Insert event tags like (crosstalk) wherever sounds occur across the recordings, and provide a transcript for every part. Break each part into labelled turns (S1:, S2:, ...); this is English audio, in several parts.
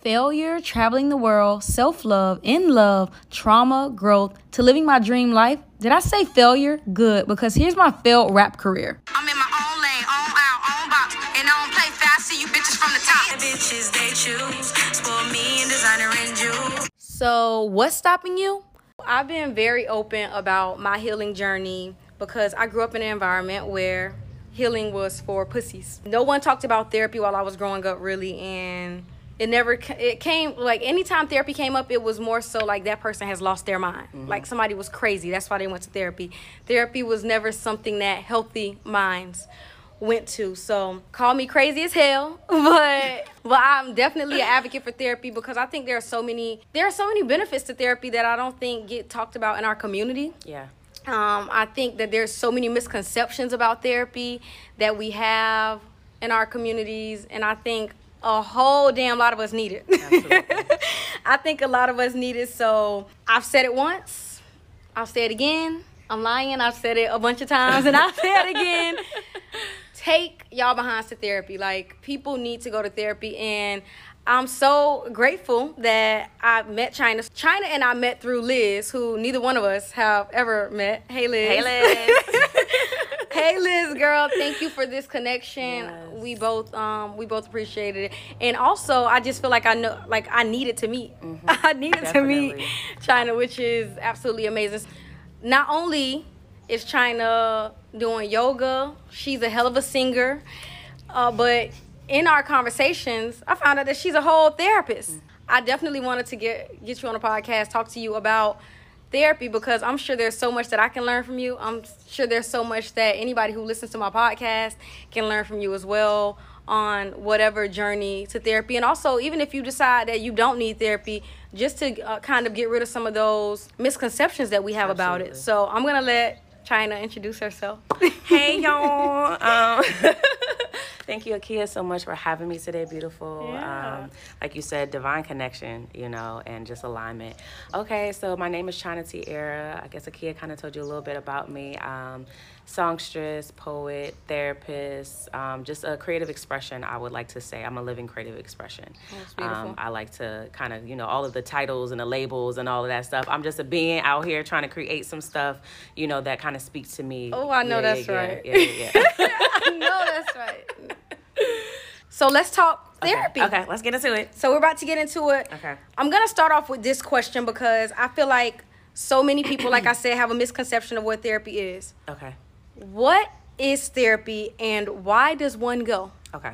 S1: failure, traveling the world, self love, in love, trauma, growth, to living my dream life. Did I say failure? Good, because here's my failed rap career.
S2: I'm in my own lane, own aisle, own box, and I don't play fast. See you bitches from the top. The bitches they choose, spoil me and designer and jewels.
S1: So, what's stopping you? I've been very open about my healing journey because I grew up in an environment where healing was for pussies. No one talked about therapy while I was growing up, really, and it never it came like anytime therapy came up it was more so like that person has lost their mind. Mm-hmm. like somebody was crazy. That's why they went to therapy. Therapy was never something that healthy minds went to. So call me crazy as hell (laughs) but but i'm definitely an advocate for therapy because i think there are so many there are so many benefits to therapy that i don't think get talked about in our community.
S3: Yeah.
S1: Um, I think that there's so many misconceptions about therapy that we have in our communities, and I think a whole damn lot of us need it. (laughs) I think a lot of us need it. So I've said it once. I'll say it again. I'm lying. I've said it a bunch of times, and I'll say it again. (laughs) Take y'all behinds to therapy. Like people need to go to therapy, and I'm so grateful that I met Chyna. Chyna and I met through Liz, who neither one of us have ever met. Hey, Liz.
S3: Hey, Liz. (laughs)
S1: hey, Liz, girl. Thank you for this connection. Yes. We both, um, we both appreciated it, and also I just feel like I know, like I needed to meet. Mm-hmm. (laughs) I needed Definitely. to meet Chyna, which is absolutely amazing. Not only is Chyna doing yoga, she's a hell of a singer, uh, but in our conversations, I found out that she's a whole therapist. Mm. I definitely wanted to get get you on a podcast, talk to you about therapy because I'm sure there's so much that I can learn from you. I'm sure there's so much that anybody who listens to my podcast can learn from you as well on whatever journey to therapy. And also, even if you decide that you don't need therapy, just to uh, kind of get rid of some of those misconceptions that we have Absolutely. about it. So I'm gonna let Chyna introduce herself.
S3: hey y'all. (laughs) Um, (laughs) Thank you, Akia, so much for having me today, beautiful. Yeah. Um, like you said, divine connection, you know, and just alignment. Okay, so my name is Chyna Teaira. I guess Akia kind of told you a little bit about me. Um, songstress, poet, therapist, um, just a creative expression, I would like to say. I'm a living creative expression. Um, I like to kind of, you know, all of the titles and the labels and all of that stuff. I'm just a being out here trying to create some stuff, you know, that kind of speaks to me.
S1: Oh, I know yeah, that's yeah, right. Yeah, yeah, yeah. (laughs) I know that's right. So let's talk (laughs) therapy.
S3: Okay. okay, let's get into it.
S1: So we're about to get into it.
S3: Okay.
S1: I'm gonna start off with this question because I feel like so many people, like I said, have a misconception of what therapy is.
S3: Okay.
S1: What is therapy and why does one go?
S3: Okay.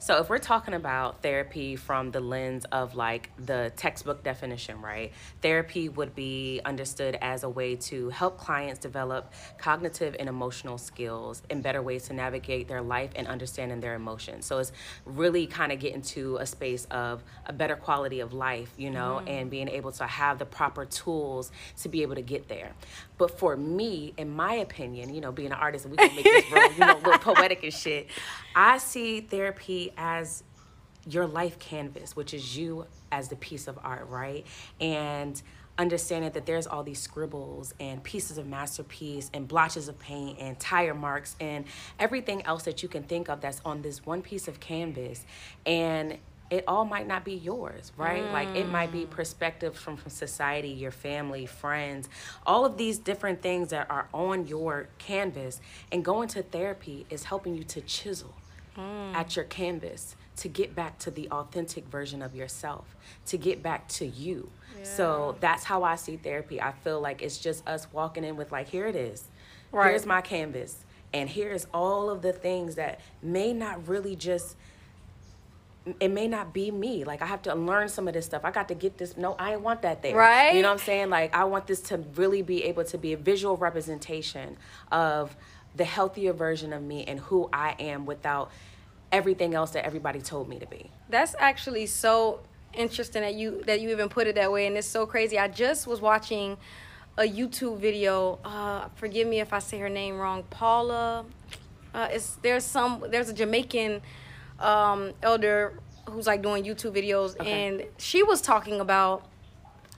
S3: So, if we're talking about therapy from the lens of like the textbook definition, right? Therapy would be understood as a way to help clients develop cognitive and emotional skills and better ways to navigate their life and understanding their emotions. So, it's really kind of getting to a space of a better quality of life, you know, mm. and being able to have the proper tools to be able to get there. But for me, in my opinion, you know, being an artist, we can make this real, you know, poetic and shit. I see therapy as your life canvas, which is you as the piece of art, right? And understanding that there's all these scribbles and pieces of masterpiece and blotches of paint and tire marks and everything else that you can think of that's on this one piece of canvas. And it all might not be yours, right? Mm. Like it might be mm. perspective from, from society, your family, friends, all of these different things that are on your canvas. And going to therapy is helping you to chisel mm. at your canvas to get back to the authentic version of yourself, to get back to you. Yeah. So that's how I see therapy. I feel like it's just us walking in with, like, here it is. Right. Here's my canvas. And here's all of the things that may not really just it may not be me. Like I have to learn some of this stuff. I got to get this. No, I want that there.
S1: Right.
S3: You know what I'm saying? Like I want this to really be able to be a visual representation of the healthier version of me and who I am without everything else that everybody told me to be.
S1: That's actually so interesting that you that you even put it that way and it's so crazy. I just was watching a YouTube video. Uh, forgive me if I say her name wrong. Paula. Uh, it's there's some there's a Jamaican um, elder who's like doing YouTube videos, okay. and she was talking about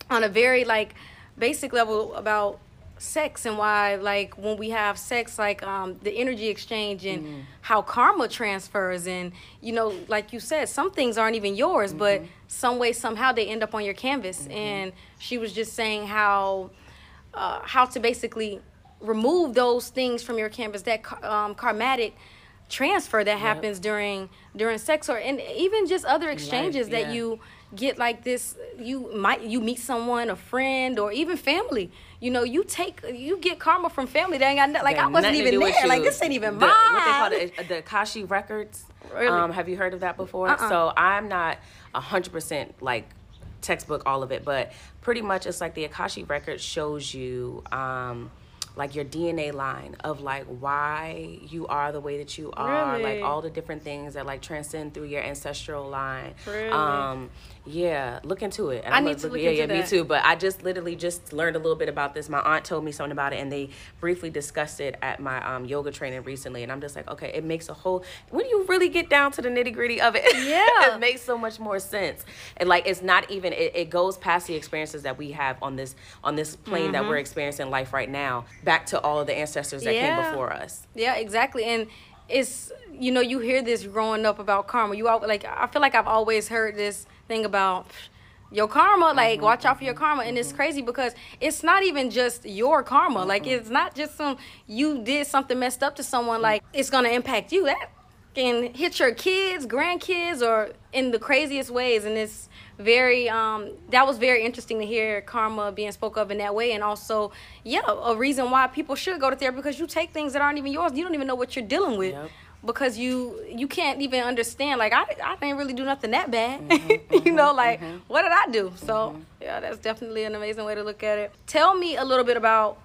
S1: on a very like basic level about sex and why like when we have sex like um the energy exchange and mm. how karma transfers and you know like you said some things aren't even yours mm-hmm. but some way somehow they end up on your canvas mm-hmm. and she was just saying how uh, how to basically remove those things from your canvas that um, karmatic transfer that yep. happens during during sex or and even just other exchanges Life, yeah. that you get like this you might you meet someone a friend or even family you know you take you get karma from family that ain't got nothing, like i wasn't even there like this ain't even the, mine what they call
S3: it the Akashic records really? um have you heard of that before uh-uh. so i'm not a hundred percent like textbook all of it but pretty much it's like the akashic record shows you um like your DNA line of like why you are the way that you are, really? like all the different things that like transcend through your ancestral line.
S1: Really?
S3: Um, yeah, look into it.
S1: And I I'm need to look, look
S3: yeah,
S1: into
S3: yeah, that. me too. But I just literally just learned a little bit about this. My aunt told me something about it, and they briefly discussed it at my um, yoga training recently. And I'm just like, okay, it makes a whole. When you really get down to the nitty gritty of it, (laughs)
S1: yeah,
S3: it makes so much more sense. And like, it's not even. It, it goes past the experiences that we have on this on this plane mm-hmm. that we're experiencing life right now, back to all of the ancestors that yeah. came before us.
S1: Yeah, exactly. And it's you know you hear this growing up about karma. You all like I feel like I've always heard this thing about your karma like mm-hmm, watch out for your mm-hmm, karma. And it's mm-hmm. crazy because it's not even just your karma. Like it's not just some you did something messed up to someone like it's gonna impact you. That can hit your kids grandkids or in the craziest ways. And it's very um that was very interesting to hear karma being spoke of in that way. And also yeah a reason why people should go to therapy because you take things that aren't even yours. You don't even know what you're dealing with. Yep because you you can't even understand like i, I didn't really do nothing that bad mm-hmm, (laughs) you know mm-hmm, like mm-hmm. what did i do so mm-hmm. yeah that's definitely an amazing way to look at it tell me a little bit about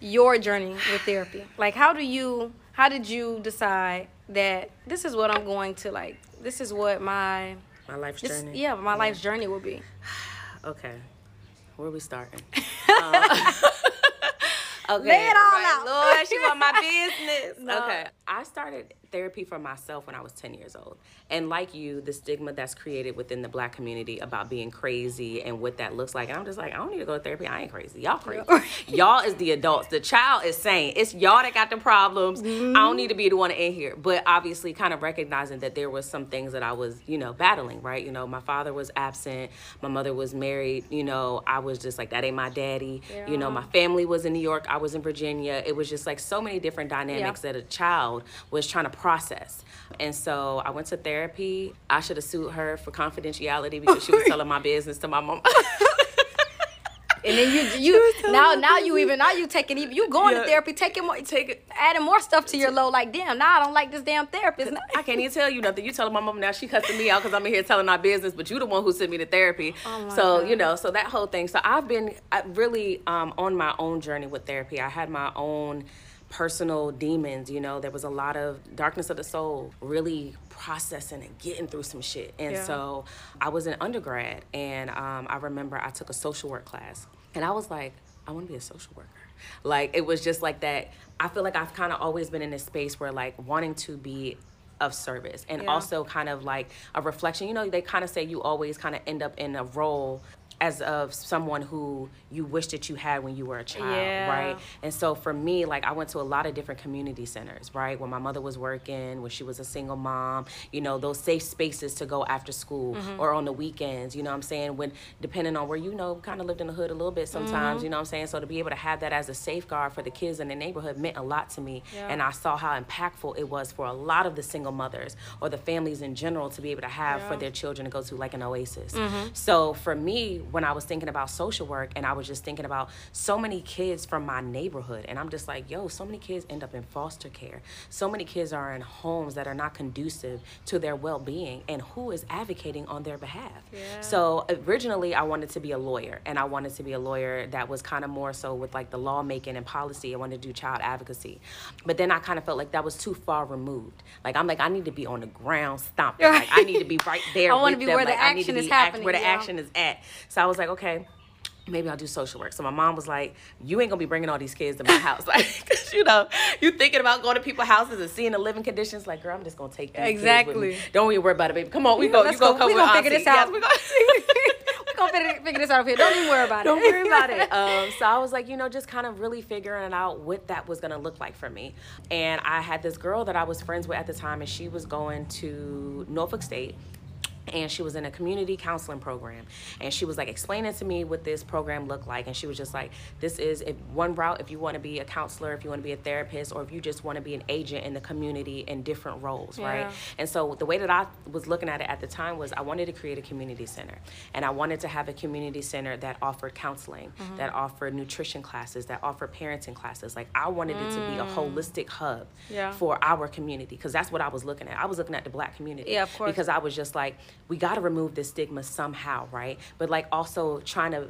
S1: your journey with therapy like how do you how did you decide that this is what i'm going to like this is what my
S3: my life's
S1: this,
S3: journey
S1: yeah my yeah. life's journey will be
S3: okay where are we starting (laughs) uh, (laughs)
S1: Okay. Lay it all
S3: right.
S1: out.
S3: Lord, she want my business. No. Okay. I started therapy for myself when I was 10 years old. And like you, the stigma that's created within the black community about being crazy and what that looks like. And I'm just like, I don't need to go to therapy. I ain't crazy. Y'all crazy. (laughs) y'all is the adults. The child is sane. It's y'all that got the problems. Mm-hmm. I don't need to be the one in here. But obviously kind of recognizing that there was some things that I was, you know, battling, right? You know, my father was absent. My mother was married. You know, I was just like, that ain't my daddy. Yeah. You know, my family was in New York. I was in Virginia. It was just like so many different dynamics yeah. that a child was trying to process. And so I went to therapy. I should have sued her for confidentiality because she was (laughs) telling my business to my mom. (laughs)
S1: and then you (laughs) you now now you even now you taking even you going yeah. to therapy taking more take adding more stuff to your load like damn now I don't like this damn therapist.
S3: I can't even tell you nothing. You telling my mom now she cussing me out because I'm in here telling our business, but you the one who sent me to therapy. Oh so God. you know so that whole thing. So I've been really um, on my own journey with therapy. I had my own personal demons you know there was a lot of darkness of the soul really processing and getting through some shit and yeah. so i was an undergrad and um, i remember i took a social work class and i was like i want to be a social worker like it was just like that i feel like i've kind of always been in this space where like wanting to be of service and yeah. also kind of like a reflection you know they kind of say you always kind of end up in a role as of someone who you wish that you had when you were a child, yeah. right? And so for me, like I went to a lot of different community centers, right? When my mother was working, when she was a single mom, you know, those safe spaces to go after school mm-hmm. or on the weekends, you know what I'm saying? When depending on where you know, kind of lived in the hood a little bit sometimes, mm-hmm. you know what I'm saying? So to be able to have that as a safeguard for the kids in the neighborhood meant a lot to me. Yeah. And I saw how impactful it was for a lot of the single mothers or the families in general to be able to have yeah. for their children to go to like an oasis. Mm-hmm. So for me, when I was thinking about social work and I was just thinking about so many kids from my neighborhood. And I'm just like, yo, so many kids end up in foster care. So many kids are in homes that are not conducive to their well being. And who is advocating on their behalf? Yeah. So originally, I wanted to be a lawyer. And I wanted to be a lawyer that was kind of more so with like the lawmaking and policy. I wanted to do child advocacy. But then I kind of felt like that was too far removed. Like, I'm like, I need to be on the ground stomping. Like, I need to be right there. (laughs)
S1: I want to be
S3: them.
S1: where the action is happening.
S3: where the yeah. action is at. So I was like, okay maybe I'll do social work. So my mom was like, you ain't gonna be bringing all these kids to my (laughs) house. (laughs) Like, you know, you thinking about going to people's houses and seeing the living conditions. Like, girl, I'm just gonna take these
S1: exactly.
S3: Don't even worry about it, baby. Come on, we yeah, go. You go, go come
S1: we
S3: gonna
S1: figure this out. Yes, we gonna, (laughs) we gonna figure this out here. Don't even worry about it.
S3: Don't worry about it. Um, so I was like, you know, just kind of really figuring out what that was gonna look like for me. And I had this girl that I was friends with at the time, and she was going to Norfolk State and she was in a community counseling program. And she was like explaining to me what this program looked like. And she was just like this is if one route if you want to be a counselor if you want to be a therapist or if you just want to be an agent in the community in different roles
S1: Yeah.
S3: right? And so the way that i was looking at it at the time was i wanted to create a community center. And i wanted to have a community center that offered counseling mm-hmm. that offered nutrition classes that offered parenting classes. Like i wanted it to be a mm. holistic hub
S1: Yeah.
S3: for our community because that's what i was looking at. I was looking at the black community
S1: Yeah, of course.
S3: because I was just like, we got to remove this stigma somehow, right? But like also trying to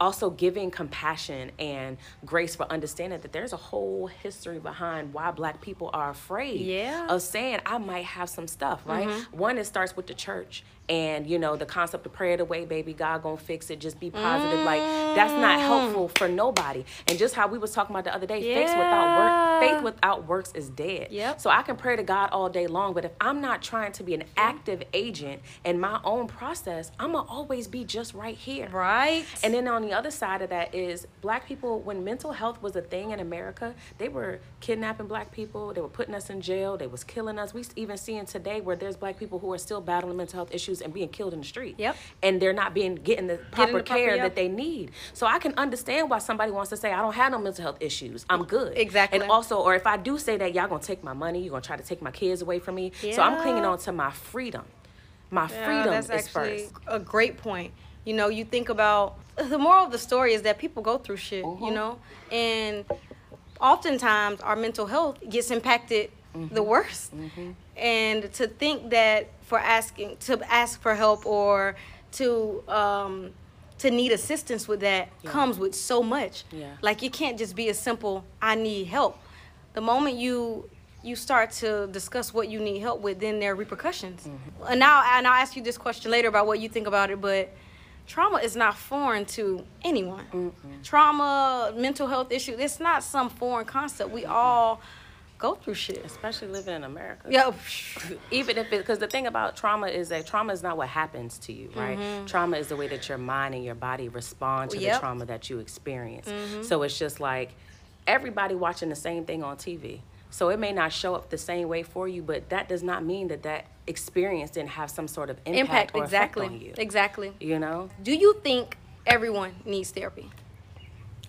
S3: also giving compassion and grace for understanding that there's a whole history behind why black people are afraid
S1: Yeah.
S3: of saying I might have some stuff, right? Mm-hmm. One, it starts with the church and you know the concept of prayer the way baby, God gonna fix it, just be positive. Like that's not mm. helpful for nobody. And just how we was talking about the other day, faith without work, faith without works is dead.
S1: Yep.
S3: So I can pray to God all day long, but if I'm not trying to be an active agent in my own process, I'm gonna always be just right here.
S1: Right.
S3: And then on the other side of that is black people, when mental health was a thing in America, they were kidnapping black people, they were putting us in jail, they was killing us. We even seeing today where there's black people who are still battling mental health issues and being killed in the street.
S1: Yep.
S3: And they're not being getting the proper
S1: the proper-
S3: care
S1: yep.
S3: that they need. So I can understand why somebody wants to say, I don't have no mental health issues. I'm good.
S1: Exactly.
S3: And also, or if I do say that, y'all gonna take my money, you're gonna try to take my kids away from me. So I'm clinging on to my freedom. My
S1: Yeah,
S3: freedom
S1: that's
S3: is first.
S1: a great point. You know, you think about the moral of the story is that people go through shit,
S3: Mm-hmm.
S1: you know, and oftentimes our mental health gets impacted
S3: Mm-hmm.
S1: the worst. And to think that for asking to ask for help or to um, to need assistance with that comes with so much.
S3: Yeah.
S1: Like it can't just be a simple I need help. The moment you you start to discuss what you need help with, then there are repercussions.
S3: Mm-hmm.
S1: And now and I'll ask you this question later about what you think about it, but trauma is not foreign to anyone. Trauma, mental health issues, it's not some foreign concept. We all go through shit.
S3: Especially living in America.
S1: Yeah. (laughs)
S3: even if it because the thing about trauma is that trauma is not what happens to you right trauma is the way that your mind and your body respond to the
S1: Mm-hmm. Yep. Mm-hmm.
S3: trauma that you experience so it's just like everybody watching the same thing on tv so it may not show up the same way for you but that does not mean that that experience didn't have some sort of impact,
S1: Impact, exactly.
S3: on you
S1: Exactly.
S3: you know
S1: Do you think everyone needs therapy?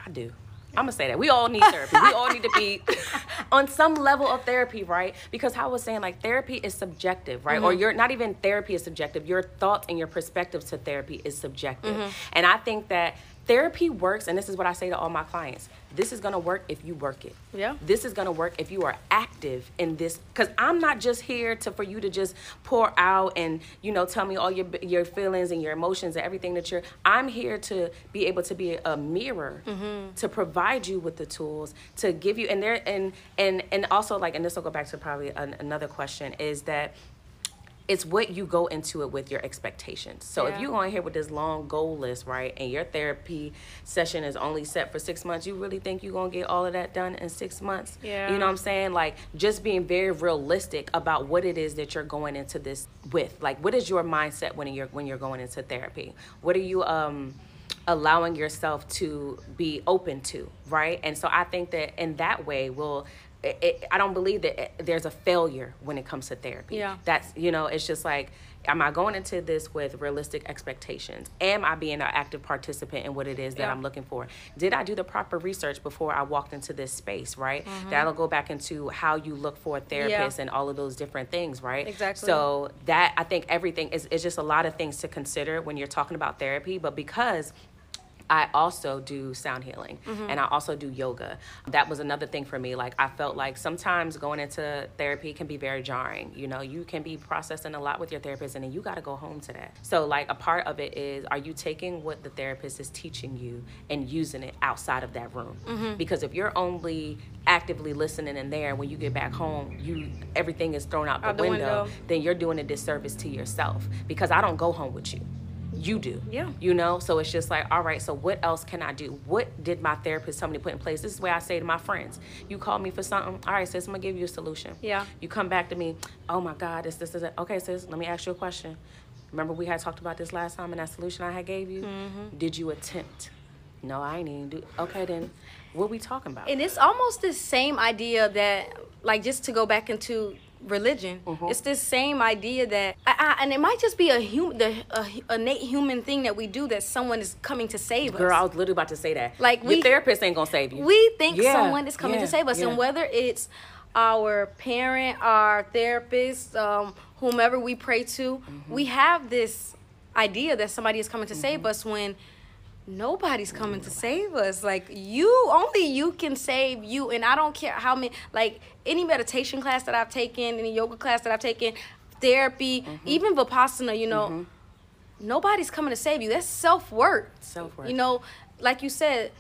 S3: I do. I'm gonna say that we all need therapy. we all need to be (laughs) on some level of therapy, right? Because how I was saying, like therapy is subjective, right? Or mm-hmm. you're not even therapy is subjective. Your thoughts and your perspectives to therapy is subjective. Mm-hmm. And I think that therapy works, and this is what I say to all my clients. This is gonna work if you work it.
S1: Yeah.
S3: This is gonna work if you are active in this. Because I'm not just here to for you to just pour out and you know tell me all your your feelings and your emotions and everything that you're. I'm here to be able to be a mirror mm-hmm. to provide you with the tools to give you and there and and and also like and this will go back to probably an, another question is that it's what you go into it with your expectations. So if you go in here with this long goal list, right, and your therapy session is only set for six months, you really think you're gonna get all of that done in six months?
S1: Yeah.
S3: You know what I'm saying? Like just being very realistic about what it is that you're going into this with. Like what is your mindset when you're when you're going into therapy? What are you um allowing yourself to be open to, right? And so I think that in that way will it, it, I don't believe that it- there's a failure when it comes to therapy.
S1: Yeah.
S3: That's, you know, it's just like, am I going into this with realistic expectations? Am I being an active participant in what it is that
S1: Yeah.
S3: I'm looking for? Did I do the proper research before I walked into this space, right?
S1: Mm-hmm.
S3: That'll go back into how you look for a therapist and all of those different things, right?
S1: Exactly.
S3: So that, I think everything is, is just a lot of things to consider when you're talking about therapy, but because I also do sound healing
S1: Mm-hmm.
S3: and I also do yoga. That was another thing for me. Like I felt like sometimes going into therapy can be very jarring. You know, you can be processing a lot with your therapist and then you got to go home to that. So like a part of it is are you taking what the therapist is teaching you and using it outside of that room?
S1: Mm-hmm.
S3: Because if you're only actively listening in there when you get back home, you everything is thrown out the,
S1: Out the
S3: window,
S1: window.
S3: then you're doing a disservice to yourself because I don't go home with you. You do.
S1: Yeah.
S3: You know, so it's just like, all right, so what else can I do? What did my therapist tell me to put in place? This is where I say to my friends, you call me for something, all right, sis, I'm gonna give you a solution.
S1: Yeah.
S3: You come back to me, oh my God, this, this, is it. Okay, sis, let me ask you a question. Remember we had talked about this last time and that solution I had gave you?
S1: Mm-hmm.
S3: Did you attempt? No, I ain't even do. Okay, then what we talking about?
S1: And it's almost the same idea that, like, just to go back into religion,
S3: Mm-hmm.
S1: it's this same idea that, I, I, and it might just be a human, the a, innate human thing that we do that someone is coming to save us.
S3: Girl, I was literally about to say that.
S1: Like,
S3: Your
S1: we-
S3: therapist ain't gonna save you.
S1: We think
S3: Yeah,
S1: someone is coming
S3: yeah,
S1: to save us,
S3: yeah.
S1: and whether it's our parent, our therapist, um, whomever we pray to,
S3: Mm-hmm.
S1: we have this idea that somebody is coming to save
S3: Mm-hmm.
S1: us when nobody's coming to save us like you only you can save you and i don't care how many like any meditation class that i've taken any yoga class that i've taken therapy
S3: Mm-hmm.
S1: even vipassana you know nobody's coming to save you that's self-work
S3: Self-work.
S1: you know like you said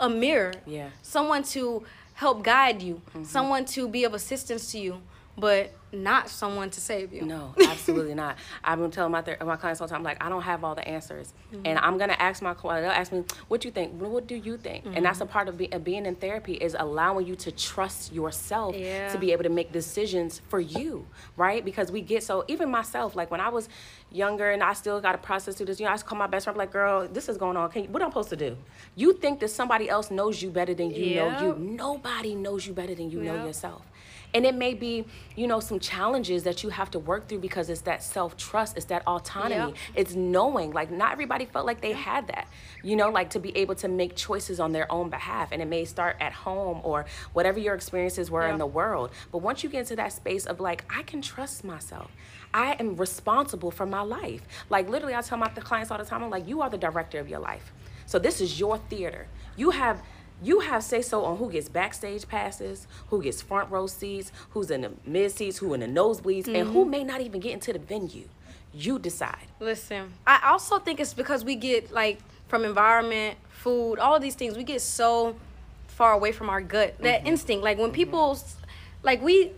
S1: a mirror
S3: Yeah. Mm-hmm.
S1: someone to help guide you someone to be of assistance to you but not someone to save you
S3: No, (laughs) absolutely not. I've been telling my ther- my clients all the time, like I don't have all the answers, mm-hmm. and I'm gonna ask my client. They'll ask me, "What you think? What do you think?" And that's a mm-hmm. part of, be- of being in therapy is allowing you to trust yourself
S1: Yeah.
S3: to be able to make decisions for you, right? Because we get so even myself, like when I was younger and I still got to process through this. You know, I to call my best friend, like, "Girl, this is going on. Can you, what am I supposed to do?" You think that somebody else knows you better than you know you. Nobody knows you better than you know yourself. And it may be, you know, some challenges that you have to work through because it's that self trust, it's that autonomy,
S1: Yep.
S3: it's knowing. Like, not everybody felt like they had that, you know, like to be able to make choices on their own behalf. And it may start at home or whatever your experiences were in the world. But once you get into that space of like, I can trust myself. I am responsible for my life. Like literally, I tell my clients all the time, I'm like, you are the director of your life. So this is your theater. You have you have say so on who gets backstage passes, who gets front row seats, who's in the mid seats, who in the nosebleeds, and who mm-hmm. may not even get into the venue. You decide.
S1: Listen, I also think it's because we get like from environment, food, all of these things. We get so far away from our gut, that mm-hmm. instinct. Like when mm-hmm. people, s- like we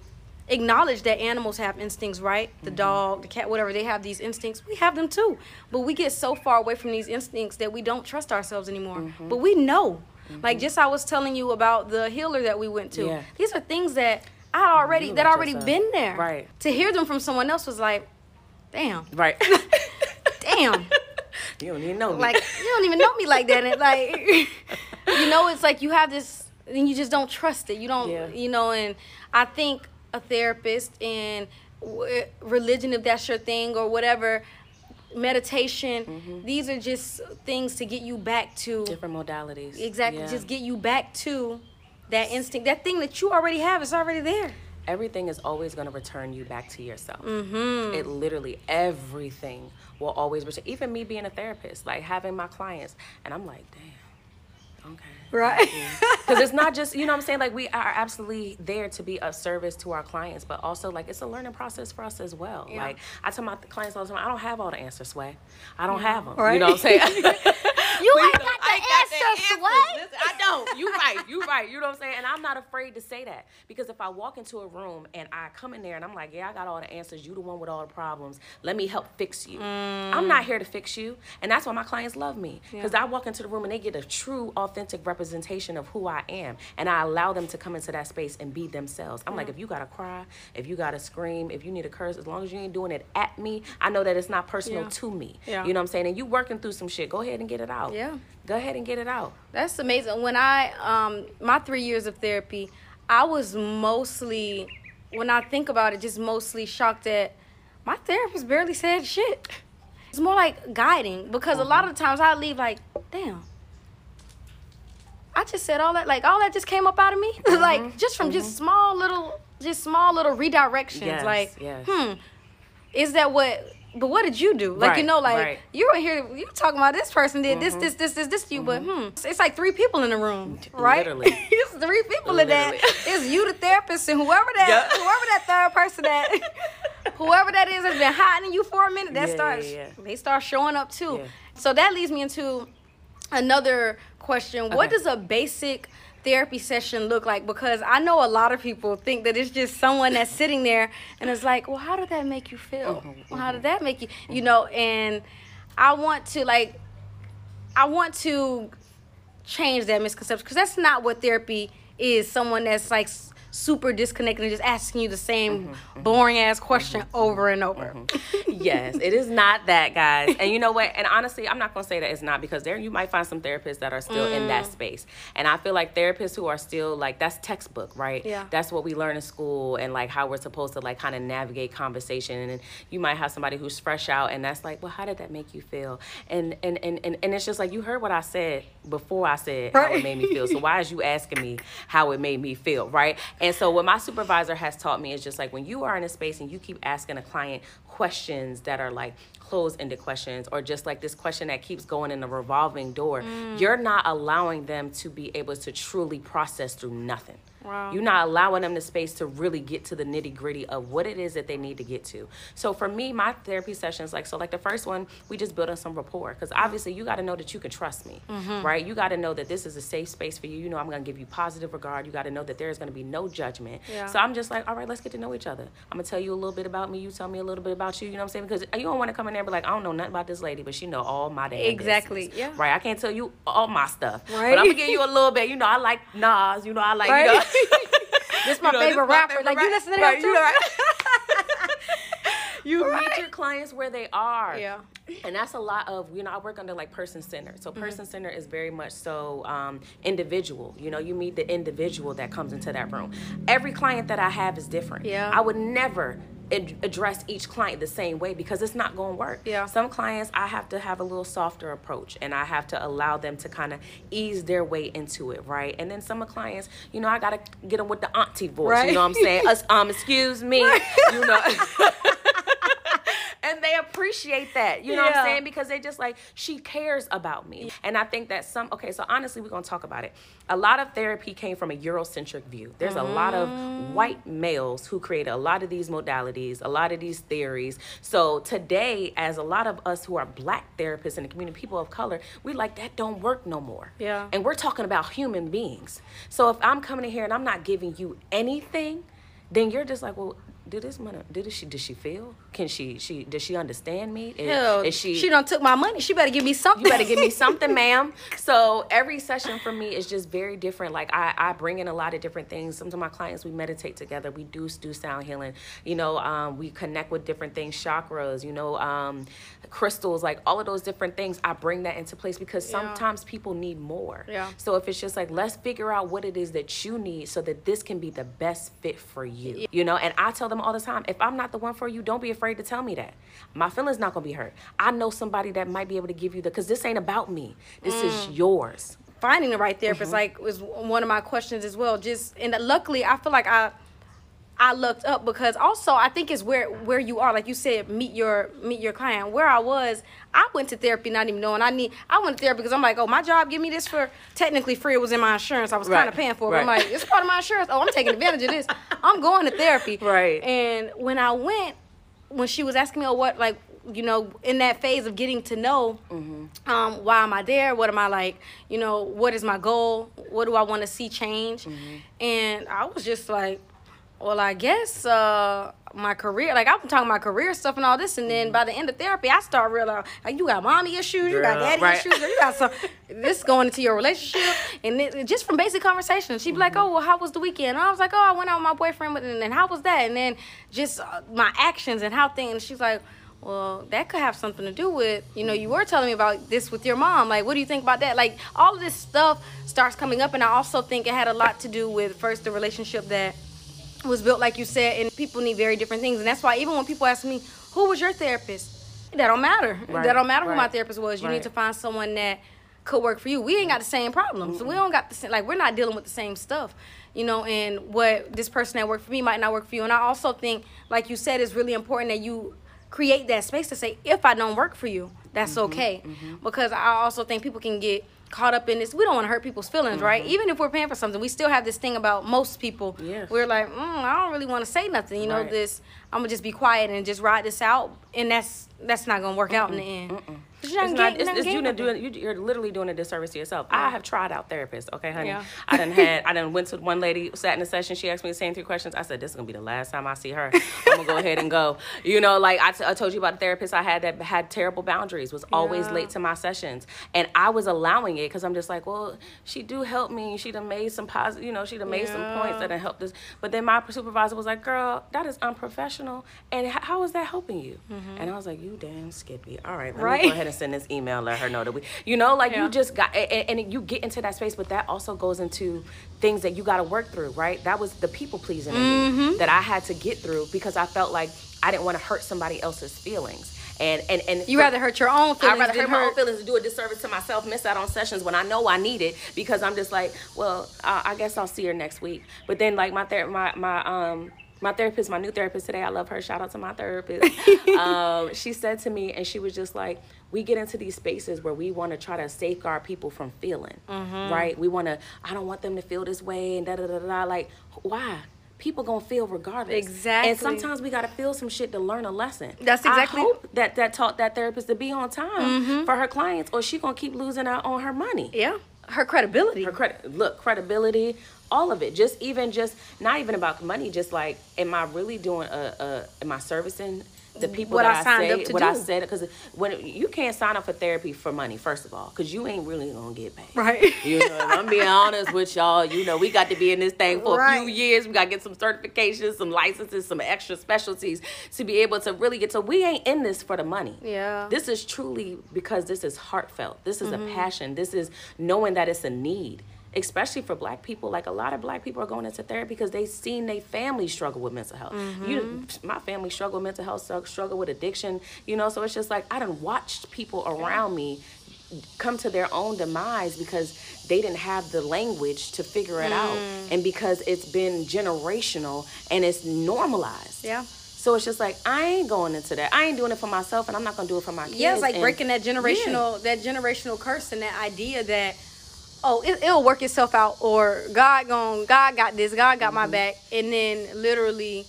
S1: acknowledge that animals have instincts, right? The dog, the cat, whatever, they have these instincts. We have them too, but we get so far away from these instincts that we don't trust ourselves anymore. But we know. Mm-hmm. Like just I was telling you about the healer that we went to.
S3: Yeah.
S1: These are things that I already that already
S3: yourself.
S1: been there.
S3: Right.
S1: To hear them from someone else was like, damn
S3: Right. (laughs)
S1: damn
S3: you don't even know me.
S1: like you don't even know me like that and like (laughs) you know it's like you have this and you just don't trust it you don't
S3: Yeah.
S1: you know and i think a therapist and w- religion if that's your thing or whatever meditation
S3: Mm-hmm.
S1: these are just things to get you back to
S3: different modalities.
S1: exactly
S3: Yeah.
S1: just get you back to that instinct that thing that you already have is already there
S3: everything is always going to return you back to yourself.
S1: Mm-hmm.
S3: It literally everything will always return. Even me being a therapist, like having my clients, and I'm like, damn.
S1: Right
S3: Because it's not just you know what I'm saying. Like we are absolutely there to be of service to our clients, but also like it's a learning process for us as well.
S1: Yeah.
S3: Like I tell my clients all the time, I don't have all the answers, Sway. I don't have them.
S1: Right.
S3: You know what I'm saying? (laughs) (laughs)
S1: you ain't got the
S3: I ain't got the
S1: answers,
S3: answers.
S1: what?
S3: Listen, I don't. You right. You right. You know what I'm saying? And I'm not afraid to say that because if I walk into a room and I come in there and I'm like, yeah, I got all the answers. You the one with all the problems. Let me help fix you. I'm not mm. here to fix you, and that's why my clients love me because I walk into the room and they get a true, authentic representation of who I am, and I allow them to come into that space and be themselves. I'm like, if you gotta cry, if you gotta scream, if you need a curse, as long as you ain't doing it at me, I know that it's not personal
S1: Yeah.
S3: to me.
S1: Yeah.
S3: You know what I'm saying? And you working through some shit. Go ahead and get it out.
S1: Yeah.
S3: Go ahead and get it out.
S1: That's amazing. When I um my three years of therapy, I was mostly when I think about it, just mostly shocked that my therapist barely said shit. It's more like guiding because a lot of the times I leave like, damn. I just said all that like all that just came up out of me. (laughs) like just from just small little just small little redirections.
S3: Yes,
S1: like
S3: yes.
S1: hmm. Is that what but what did you do? Like you know, like
S3: right.
S1: you were here, you were talking about this person did this, this, this, this, this to you, but hmm, it's like three people in the room, right?
S3: Literally. (laughs)
S1: it's three people in that. (laughs) It's you, the therapist, and whoever that,
S3: Yeah.
S1: whoever that third person that, whoever that is has been hiding you for a minute. That
S3: Yeah,
S1: starts,
S3: yeah, yeah.
S1: they start showing up too. So that leads me into another question. What does a basic therapy session look like? Because I know a lot of people think that it's just someone that's sitting there and it's like, well, how did that make you feel?
S3: Mm-hmm,
S1: Well, how did that make you, you know? And I want to like, I want to change that misconception because that's not what therapy is. Someone that's like super disconnected and just asking you the same mm-hmm, boring ass question mm-hmm, over and over. (laughs)
S3: yes, it is not that, guys. And you know what? And honestly, I'm not gonna say that it's not because there you might find some therapists that are still mm. in that mm. space. And I feel like therapists who are still like that's textbook, right?
S1: Yeah.
S3: That's what we learn in school and like how we're supposed to like kind of navigate conversation. And you might have somebody who's fresh out and that's like, well, how did that make you feel? And and and and, and it's just like you heard what I said before I said right. how it made me feel. So why is you asking me how it made me feel, right? And so what my supervisor has taught me is just like when you are in a space and you keep asking a client questions that are like closed-ended questions or just like this question that keeps going in a revolving door, mm. you're not allowing them to be able to truly process through nothing. Wow. You're not allowing them the space to really get to the nitty gritty of what it is that they need to get to. So for me, my therapy sessions, like so, like the first one, we just build on some rapport because obviously you got to know that you can trust me, mm-hmm. right? You got to know that this is a safe space for you. You know, I'm gonna give you positive regard. You got to know that there is gonna be no judgment. Yeah. So I'm just like, all right, let's get to know each other. I'm gonna tell you a little bit about me. You tell me a little bit about you. You know what I'm saying? Because you don't want to come in there and be like, I don't know nothing about this lady, but she know all my damn
S1: exactly.
S3: Business. Yeah. Right. I can't tell you all my stuff, right? But I'm gonna give you a little bit. You know, I like Nas. You know, I like. Right? You know,
S1: This my you know, favorite this rapper. My favorite like you listen to right, him too. You, know, (laughs)
S3: you meet your clients where they are.
S1: Yeah.
S3: And that's a lot of, you know, I work under like person centered. So mm-hmm. person centered is very much so um, individual. You know, you meet the individual that comes into that room. Every client that I have is different.
S1: Yeah.
S3: I would never ad- address each client the same way because it's not going to work.
S1: Yeah.
S3: Some clients I have to have a little softer approach and I have to allow them to kind of ease their way into it, right? And then some of clients, you know, I got to get them with the auntie voice, right. you know what I'm saying? Us, um, excuse me, (laughs) right. you know. (laughs) appreciate that. You know yeah. what I'm saying? Because they just like, she cares about me. And I think that some, okay, so honestly, we're going to talk about it. A lot of therapy came from a Eurocentric view. There's mm. a lot of mm. white males who created a lot of these modalities, a lot of these theories. So today, as a lot of us who are black therapists in the community, people of color, we like, that don't work no more.
S1: Yeah.
S3: And we're talking about human beings. So if I'm coming in here and I'm not giving you anything, then you're just like, well, did this money did she did she feel? Can she she does she understand me?
S1: Is, Hell, is she she don't took my money. She better give me something.
S3: You better give me something ma'am. So every session for me is just very different. Like i i bring in a lot of different things. Some of my clients we meditate together. We do do sound healing. You know um, we connect with different things chakras you know um, crystals like all of those different things. I bring that into place because sometimes yeah. people need more.
S1: Yeah.
S3: So if it's just like let's figure out what it is that you need so that this can be the best fit for you. Yeah. you know and i tell them all the time. If I'm not the one for you, don't be afraid to tell me that. My feelings not gonna be hurt. I know somebody that might be able to give you the because this ain't about me. This mm. is yours.
S1: Finding the right therapist, mm-hmm. like, was one of my questions as well. Just and luckily, I feel like I I looked up because also I think it's where where you are. Like you said, meet your meet your client. Where I was, I went to therapy not even knowing I need. I went to therapy because I'm like, oh, my job give me this for technically free. It was in my insurance. I was right. kind of paying for it. Right. I'm like, it's part of my insurance. Oh, I'm taking advantage of this. (laughs) I'm going to therapy.
S3: Right.
S1: And when I went, when she was asking me, oh, what like you know, in that phase of getting to know, mm-hmm. um, why am I there? What am I like? You know, what is my goal? What do I want to see change? Mm-hmm. And I was just like, well, I guess uh, my career, like I'm talking my career stuff and all this, and then by the end of therapy, I start realizing like you got mommy issues, you got daddy right. issues, you got some. (laughs) this going into your relationship, and it, just from basic conversations, she'd be mm-hmm. like, "Oh, well, how was the weekend?" And I was like, "Oh, I went out with my boyfriend, and then how was that?" And then just uh, my actions and how things. She's like. Well, that could have something to do with, you know, you were telling me about this with your mom. Like, what do you think about that? Like, all of this stuff starts coming up, and I also think it had a lot to do with first the relationship that was built like you said and people need very different things and that's why even when people ask me who was your therapist that don't matter right. that don't matter right. who my therapist was you right. need to find someone that could work for you we ain't got the same problems mm-hmm. we don't got the same like we're not dealing with the same stuff you know and what this person that worked for me might not work for you and i also think like you said it's really important that you create that space to say if i don't work for you that's mm-hmm. okay mm-hmm. because i also think people can get caught up in this. We don't want to hurt people's feelings, mm-hmm. right? Even if we're paying for something, we still have this thing about most people.
S3: Yes.
S1: We're like, mm, I don't really want to say nothing. You know, this I'm gonna just be quiet and just ride this out, and that's that's not gonna work Mm-mm. out in the end. Mm-mm. But you're not
S3: It's, not, it's, it's you doing, you, you're literally doing a disservice to yourself. I have tried out therapists, okay, honey.
S1: Yeah.
S3: I done had, (laughs) I done went to one lady, sat in a session. She asked me the same three questions. I said, "This is gonna be the last time I see her. I'm gonna go ahead and go." You know, like I, t- I told you about a therapist I had that had terrible boundaries, was always
S1: Yeah.
S3: late to my sessions, and I was allowing it because I'm just like, well, she do help me. She done made some positive, you know, she done made some points that done helped us. But then my supervisor was like, "Girl, that is unprofessional, and h- how is that helping you?" Mm-hmm. And I was like, "You damn Skippy. All right, let me
S1: Right.
S3: go ahead and send this email. Let her know that we, you know, like
S1: Yeah.
S3: you just got, and, and you get into that space, but that also goes into things that you got to work through, right? That was the people pleasing
S1: Mm-hmm.
S3: me that I had to get through because I felt like I didn't want to hurt somebody else's feelings. And and and
S1: You rather hurt your own feelings
S3: I'd rather
S1: than
S3: hurt my own feelings and do a disservice to myself, miss out on sessions when I know I need it because I'm just like, well, I, I guess I'll see her next week. But then like my ther- my my um my therapist, my new therapist today, I love her. Shout out to my therapist. (laughs) um, she said to me, and she was just like, we get into these spaces where we want to try to safeguard people from feeling,
S1: Mm-hmm.
S3: right? We want to, I don't want them to feel this way, and da da da da. Like, why? People gonna feel regardless.
S1: Exactly.
S3: And sometimes we gotta feel some shit to learn a lesson.
S1: That's exactly-
S3: I hope that that taught that therapist to be on time for her clients, or she gonna keep losing out on her money.
S1: Yeah, her credibility.
S3: Her credit, look, credibility, all of it. Just even just not even about money. Just like, am I really doing a, a am I servicing the people
S1: What
S3: that
S1: I
S3: I,
S1: signed
S3: say,
S1: up to
S3: what I
S1: do.
S3: said? Because when you can't sign up for therapy for money, first of all, because you ain't really gonna get paid.
S1: Right.
S3: You know, I'm being honest with y'all, you know, we got to be in this thing for a few years. We got to get some certifications, some licenses, some extra specialties to be able to really get. So we ain't in this for the money.
S1: Yeah.
S3: This is truly because this is heartfelt. This is
S1: Mm-hmm.
S3: a passion. This is knowing that it's a need. Especially for black people, like a lot of black people are going into therapy because they've seen their family struggle with mental health. You,
S1: Mm-hmm.
S3: my family struggle with mental health, struggle- struggle with addiction. You know, so it's just like I done watched people around me come to their own demise because they didn't have the language to figure it out
S1: Mm.
S3: and because it's been generational and it's normalized
S1: Yeah.
S3: so it's just like i ain't going into that i ain't doing it for myself and i'm not gonna do it for my kids
S1: Yeah, it's like
S3: And-
S1: breaking that generational that generational curse and that idea that oh it, it'll work itself out or God gon' God got this God got my back and then literally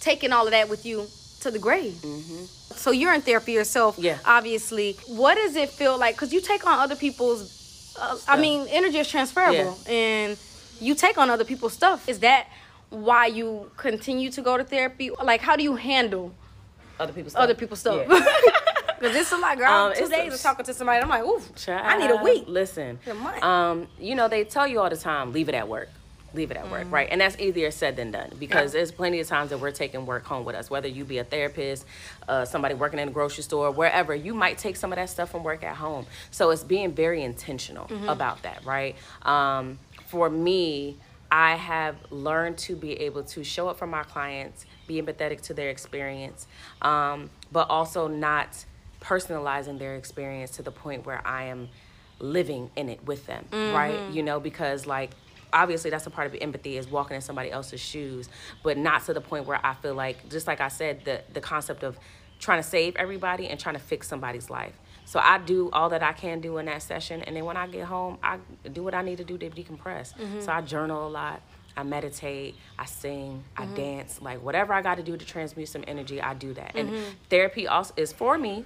S1: taking all of that with you to the grave. So you're in therapy yourself,
S3: Yeah.
S1: obviously. What does it feel like? Because you take on other people's. Uh, I mean, energy is transferable, and you take on other people's stuff. Is that why you continue to go to therapy? Like, how do you handle
S3: other people's stuff.
S1: other people's stuff?
S3: Yeah. (laughs)
S1: Because it's a lot, girl.
S3: Um,
S1: Two days
S3: a-
S1: of talking to somebody, I'm like, oof, I need a week.
S3: Listen,
S1: A
S3: um, you know they tell you all the time, leave it at work. Leave it at work, right? And that's easier said than done because there's plenty of times that we're taking work home with us. Whether you be a therapist, uh, somebody working in a grocery store, wherever, you might take some of that stuff from work at home. So it's being very intentional about that, right? Um, for me, I have learned to be able to show up for my clients, be empathetic to their experience, um, but also not personalizing their experience to the point where I am living in it with them, right? Mm-hmm. You know, because like obviously that's a part of empathy is walking in somebody else's shoes, but not to the point where I feel like just like I said, the the concept of trying to save everybody and trying to fix somebody's life. So I do all that I can do in that session, and then when I get home, I do what I need to do to decompress. Mm-hmm. So I journal a lot. I meditate, I sing, I mm-hmm. dance, like whatever I got to do to transmute some energy, I do that. And therapy also is for me,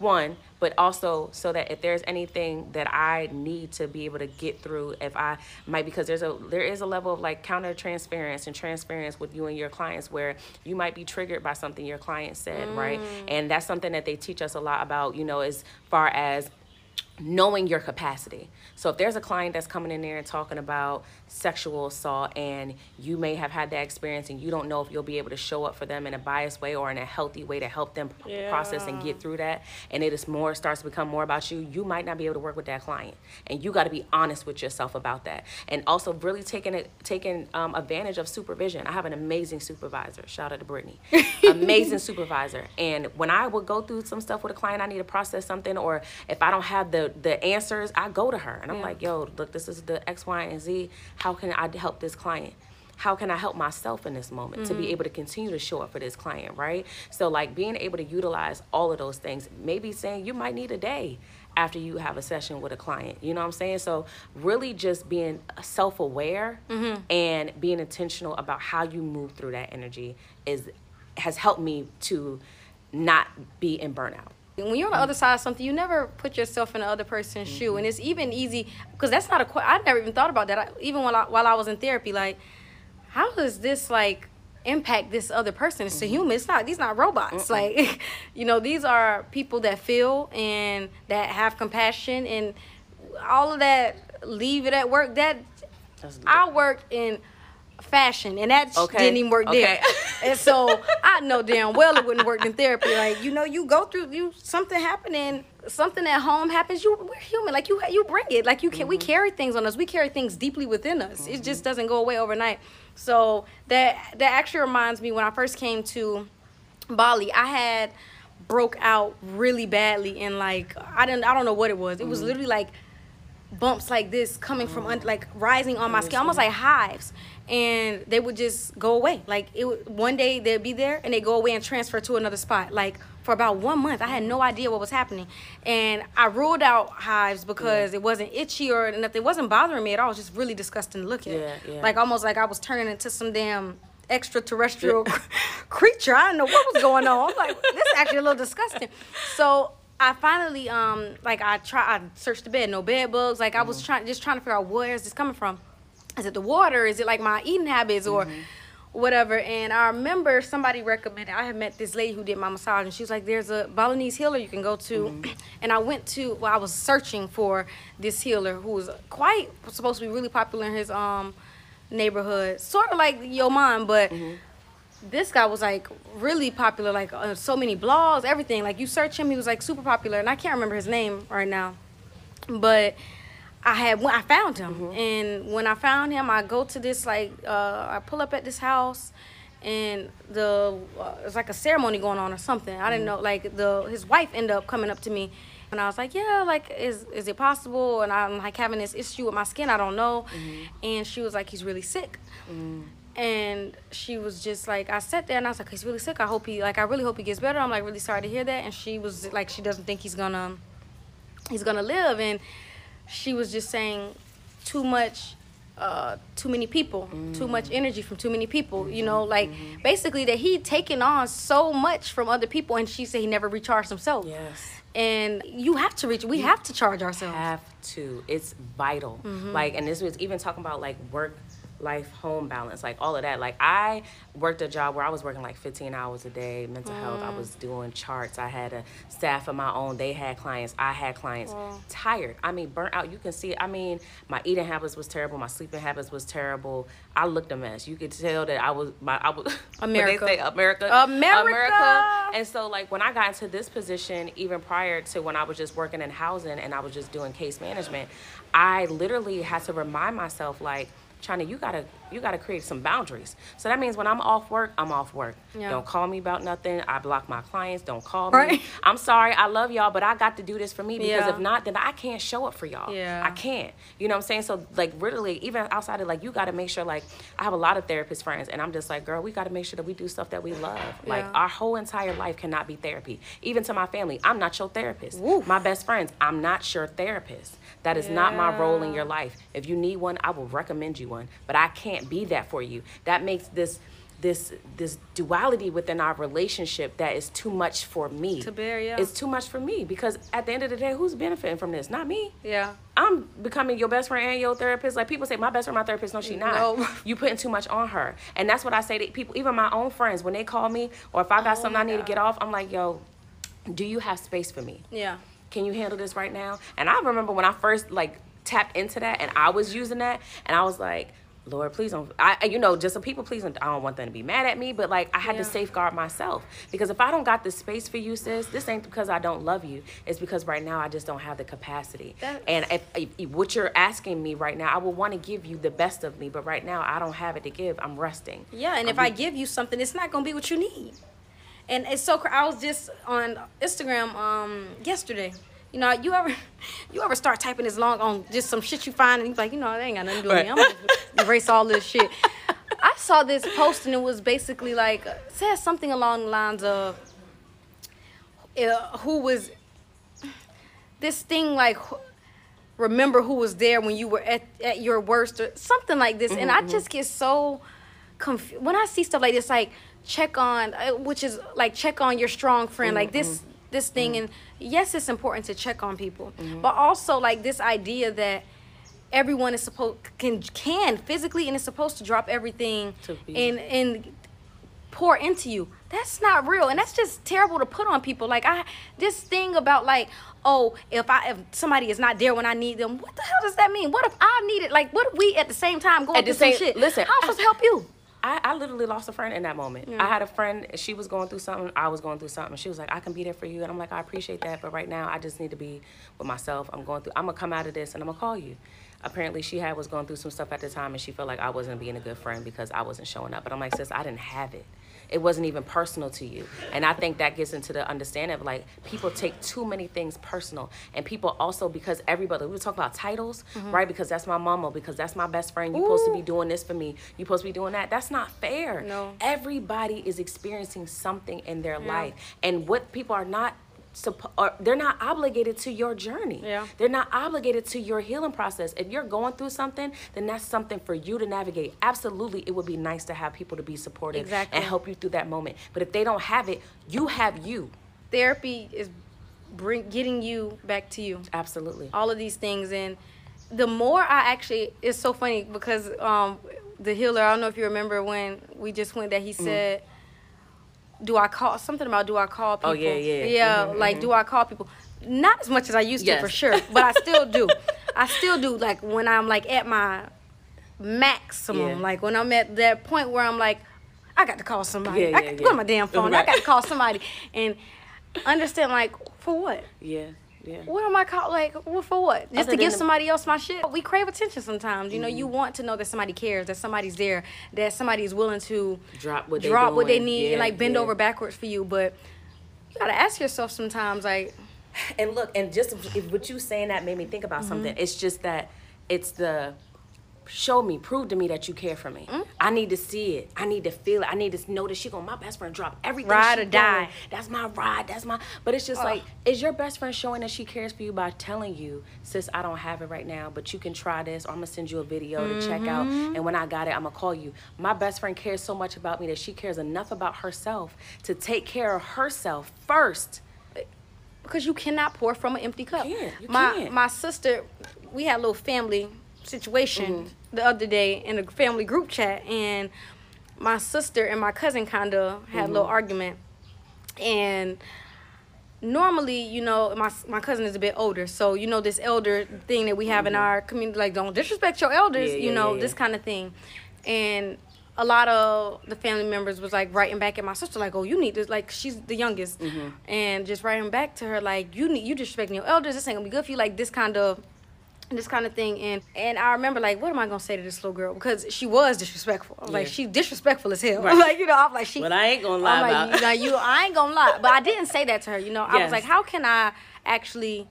S3: one, but also so that if there's anything that I need to be able to get through, if I might because there's a there is a level of like counter transference and transference with you and your clients where you might be triggered by something your client said, right? Mm. And that's something that they teach us a lot about, you know, as far as knowing your capacity. So if there's a client that's coming in there and talking about sexual assault and you may have had that experience and you don't know if you'll be able to show up for them in a biased way or in a healthy way to help them p- process and get through that and it is more starts to become more about you, you might not be able to work with that client. And you got to be honest with yourself about that. And also really taking it taking um, advantage of supervision. I have an amazing supervisor. Shout out to Brittany. (laughs) amazing supervisor. And when I would go through some stuff with a client, I need to process something or if I don't have the the answers, I go to her and I'm like, yo, look, this is the X, Y, and Z. How can I help this client? How can I help myself in this moment to be mm-hmm. able to continue to show up for this client, right? So, like being able to utilize all of those things, maybe saying you might need a day after you have a session with a client. You know what I'm saying? So, really just being self aware mm-hmm. and being intentional about how you move through that energy is has helped me to not be in burnout
S1: when you're on the other side of something, you never put yourself in the other person's mm-hmm. shoe, and it's even easy because that's not a. I never even thought about that. I, even while I, while I was in therapy, like, how does this like impact this other person? It's mm-hmm. a human. It's not. These not robots. Mm-mm. Like, (laughs) you know, these are people that feel and that have compassion and all of that. Leave it at work. That I work in fashion, and that okay. didn't even work okay. there. (laughs) and so I know damn well it wouldn't work in therapy. Like you know, you go through you something happening, something at home happens. You we're human. Like you you bring it. Like you can mm-hmm. we carry things on us. We carry things deeply within us. Mm-hmm. It just doesn't go away overnight. So that that actually reminds me when I first came to Bali, I had broke out really badly and like I didn't I don't know what it was. It was mm-hmm. literally like bumps like this coming from un- mm. like rising on my skin almost like hives and they would just go away. Like it one day they'd be there and they go away and transfer to another spot. Like for about one month, I had no idea what was happening, and I ruled out hives because yeah. it wasn't itchy or nothing. It wasn't bothering me at all. It was just really disgusting looking. Yeah, yeah. Like almost like I was turning into some damn extraterrestrial (laughs) creature. I didn't know what was going on. I was like, this is actually a little disgusting. So I finally um like I try I searched the bed, no bed bugs. Like I was mm-hmm. trying just trying to figure out where is this coming from is it the water? Is it like my eating habits or mm-hmm. whatever? And I remember somebody recommended. I had met this lady who did my massage, and she was like, "There's a Balinese healer you can go to." Mm-hmm. (clears throat) And I went to. Well, I was searching for this healer who was quite supposed to be really popular in his um neighborhood, sort of like your mom, but. Mm-hmm. This guy was like really popular, like uh, so many blogs, everything. Like you search him, he was like super popular, and I can't remember his name right now, but I had when I found him, mm-hmm. and when I found him, I go to this like uh, I pull up at this house, and the uh, it's like a ceremony going on or something. I didn't mm-hmm. know like the his wife ended up coming up to me, and I was like, yeah, like is is it possible? And I'm like having this issue with my skin. I don't know, mm-hmm. and she was like, he's really sick. Mm. And she was just like, I sat there and I was like, he's really sick. I hope he, like, I really hope he gets better. I'm like, really sorry to hear that. And she was like, she doesn't think he's gonna, he's gonna live. And she was just saying too much uh, too many people, mm-hmm. too much mm. energy from too many people. Mm-hmm. You know, like mm-hmm. basically that he taken on so much from other people, and she said he never recharged himself.
S3: Yes.
S1: And you have to reach. We you have to charge ourselves.
S3: Have to. It's vital. Mm-hmm. Like, and this was even talking about like work life home balance like all of that. Like i worked a job where i was working like 15 hours a day mental mm. health. I mm. was doing charts. I had a staff of my own. They had clients. I had clients. Mm. tired. I mean burnt out. You can see i mean my eating habits was terrible. My sleeping habits was terrible. I looked a mess. You could tell that i was my i was (laughs)
S1: america
S3: they say america
S1: america.
S3: America. And so like when i got into this position even prior to when i was just working in housing and i was just doing case management i literally had to remind myself like Chyna, you gotta you gotta create some boundaries. So that means when I'm off work, I'm off work. Yeah. Don't call me about nothing. I block my clients. Don't call right. me. (laughs) I'm sorry. I love y'all, but I got to do this for me because yeah. if not, then I can't show up for y'all.
S1: Yeah.
S3: I can't. You know what I'm saying? So like really, even outside of like you gotta make sure like I have a lot of therapist friends, and I'm just like, girl, we gotta make sure that we do stuff that we love. Yeah. Like our whole entire life cannot be therapy. Even to my family, I'm not your therapist. Oof. My best friends, I'm not your therapist. That is not my role in your life. If you need one, I will recommend you one, but I can't be that for you. That makes this this this duality within our relationship that is too much for me.
S1: To bear, yeah.
S3: It's too much for me because at the end of the day, who's benefiting from this? Not me.
S1: Yeah.
S3: I'm becoming your best friend and your therapist. Like people say, my best friend, my therapist. No, she not. No. (laughs) You putting too much on her, and that's what I say to people. Even my own friends, when they call me or if I got oh something I need God. to get off, I'm like, yo, do you have space for me?
S1: Yeah
S3: can you handle this right now? And I remember when I first like tapped into that and I was using that and I was like, Lord, please don't. I, you know, just some people, please don't. I don't want them to be mad at me, but like I had yeah. to safeguard myself because if I don't got the space for you, sis, this ain't because I don't love you. It's because right now I just don't have the capacity. That's... And if, if, what you're asking me right now, I will want to give you the best of me, but right now I don't have it to give. I'm resting.
S1: Yeah, and I'm if I give you something, it's not gonna be what you need. And it's so. I was just on Instagram um yesterday you know, you ever (laughs) you ever start typing this long on just some shit you find and you're like, you know, they ain't got nothing to do with me. I'm gonna erase all this shit. (laughs) I saw this post and it was basically like says something along the lines of uh, who was this thing like remember who was there when you were at, at your worst or something like this mm-hmm. and i mm-hmm. just get so confused when i see stuff like this like check on uh, which is like check on your strong friend mm-hmm. like this this thing mm-hmm. and yes it's important to check on people mm-hmm. but also like this idea that everyone is supposed can can physically and is supposed to drop everything
S3: To
S1: and and pour into you. That's not real and that's just terrible to put on people. Like i this thing about like oh if i if somebody is not there when i need them what the hell does that mean? What if i need it? Like what if we at the same time going
S3: At the
S1: through some
S3: same-
S1: shit?
S3: listen,
S1: how am i supposed to help you
S3: I, I literally lost a friend in that moment. I had a friend, she was going through something, I was going through something. She was like, I can be there for you. And I'm like, I appreciate that, but right now I just need to be with myself. I'm going through, I'm gonna come out of this and I'm gonna call you. Apparently she had was going through some stuff at the time and she felt like I wasn't being a good friend because I wasn't showing up. But I'm like, sis, I didn't have it. It wasn't even personal to you. And I think that gets into the understanding of like people take too many things personal. And people also because everybody we talking about titles, mm-hmm. right? Because that's my mama, because that's my best friend. You're supposed to be doing this for me. You're supposed to be doing that. That's not fair.
S1: No.
S3: Everybody is experiencing something in their life. And what people are not they're not obligated to your journey.
S1: Yeah.
S3: They're not obligated to your healing process. If you're going through something, then that's something for you to navigate. Absolutely, it would be nice to have people to be supportive
S1: Exactly.
S3: and help you through that moment. But if they don't have it, you have you.
S1: therapy is bring getting you back to you
S3: Absolutely.
S1: all of these things and the more i actually it's so funny because um the healer i don't know if you remember when we just went that he
S3: Mm-hmm.
S1: Do i call something about do i call people
S3: Oh, yeah, yeah.
S1: yeah.
S3: Mhm,
S1: like do i call people? Not as much as i used to for sure but i still do. (laughs) I still do like when i'm like at my maximum
S3: Yeah.
S1: like when i'm at that point where i'm like i got to call somebody.
S3: Yeah,
S1: i
S3: yeah,
S1: got to
S3: yeah.
S1: put my damn phone? I got to call somebody. And understand like for what?
S3: Yeah. Yeah.
S1: what am I called? Like, for what? Just
S3: Other
S1: to give
S3: the-
S1: somebody else my shit? We crave attention sometimes. You know,
S3: Mm-hmm.
S1: you want to know that somebody cares, that somebody's there, that somebody is willing to
S3: Drop what they
S1: drop what they need
S3: Yeah,
S1: and like bend
S3: yeah.
S1: over backwards for you. But you gotta ask yourself sometimes, like,
S3: And look, and just what you saying that made me think about something.
S1: Mm-hmm.
S3: It's just that it's the show me, prove to me that you care for me.
S1: Mm.
S3: I need to see it. I need to feel it. I need to know that she going my best friend drop everything.
S1: Ride or die.
S3: doing. That's my ride. That's my. But it's just like, is your best friend showing that she cares for you by telling you, sis, I don't have it right now, but you can try this, or I'm gonna send you a video to check out,
S1: Mm-hmm.
S3: and when I got it, I'm gonna call you. My best friend cares so much about me that she cares enough about herself to take care of herself first.
S1: because you cannot pour from an empty cup.
S3: can't. You
S1: my
S3: can't.
S1: my sister, we had a little family situation
S3: Mm-hmm.
S1: the other day in a family group chat, and my sister and my cousin kind of had a little
S3: Mm-hmm.
S1: argument, and normally, you know, my my cousin is a bit older, so you know this elder thing that we have in our community, like don't disrespect your elders,
S3: Mm-hmm. Yeah,
S1: you
S3: yeah,
S1: know,
S3: yeah,
S1: this kind of thing, and a lot of the family members was like writing back at my sister like, "Oh, you need to like she's the youngest,"
S3: Mm-hmm.
S1: and just writing back to her like, "You need you disrespecting your elders. This ain't gonna be good for you." Like this kind of this kind of thing and and I remember like what am I gonna say to this little girl because she was disrespectful I was like
S3: Yeah.
S1: she disrespectful as hell (laughs)
S3: Right.
S1: like you know I'm like she
S3: But I ain't gonna lie
S1: I'm like
S3: about-
S1: you, know, you I ain't gonna lie but I didn't say that to her you know I was like how can I actually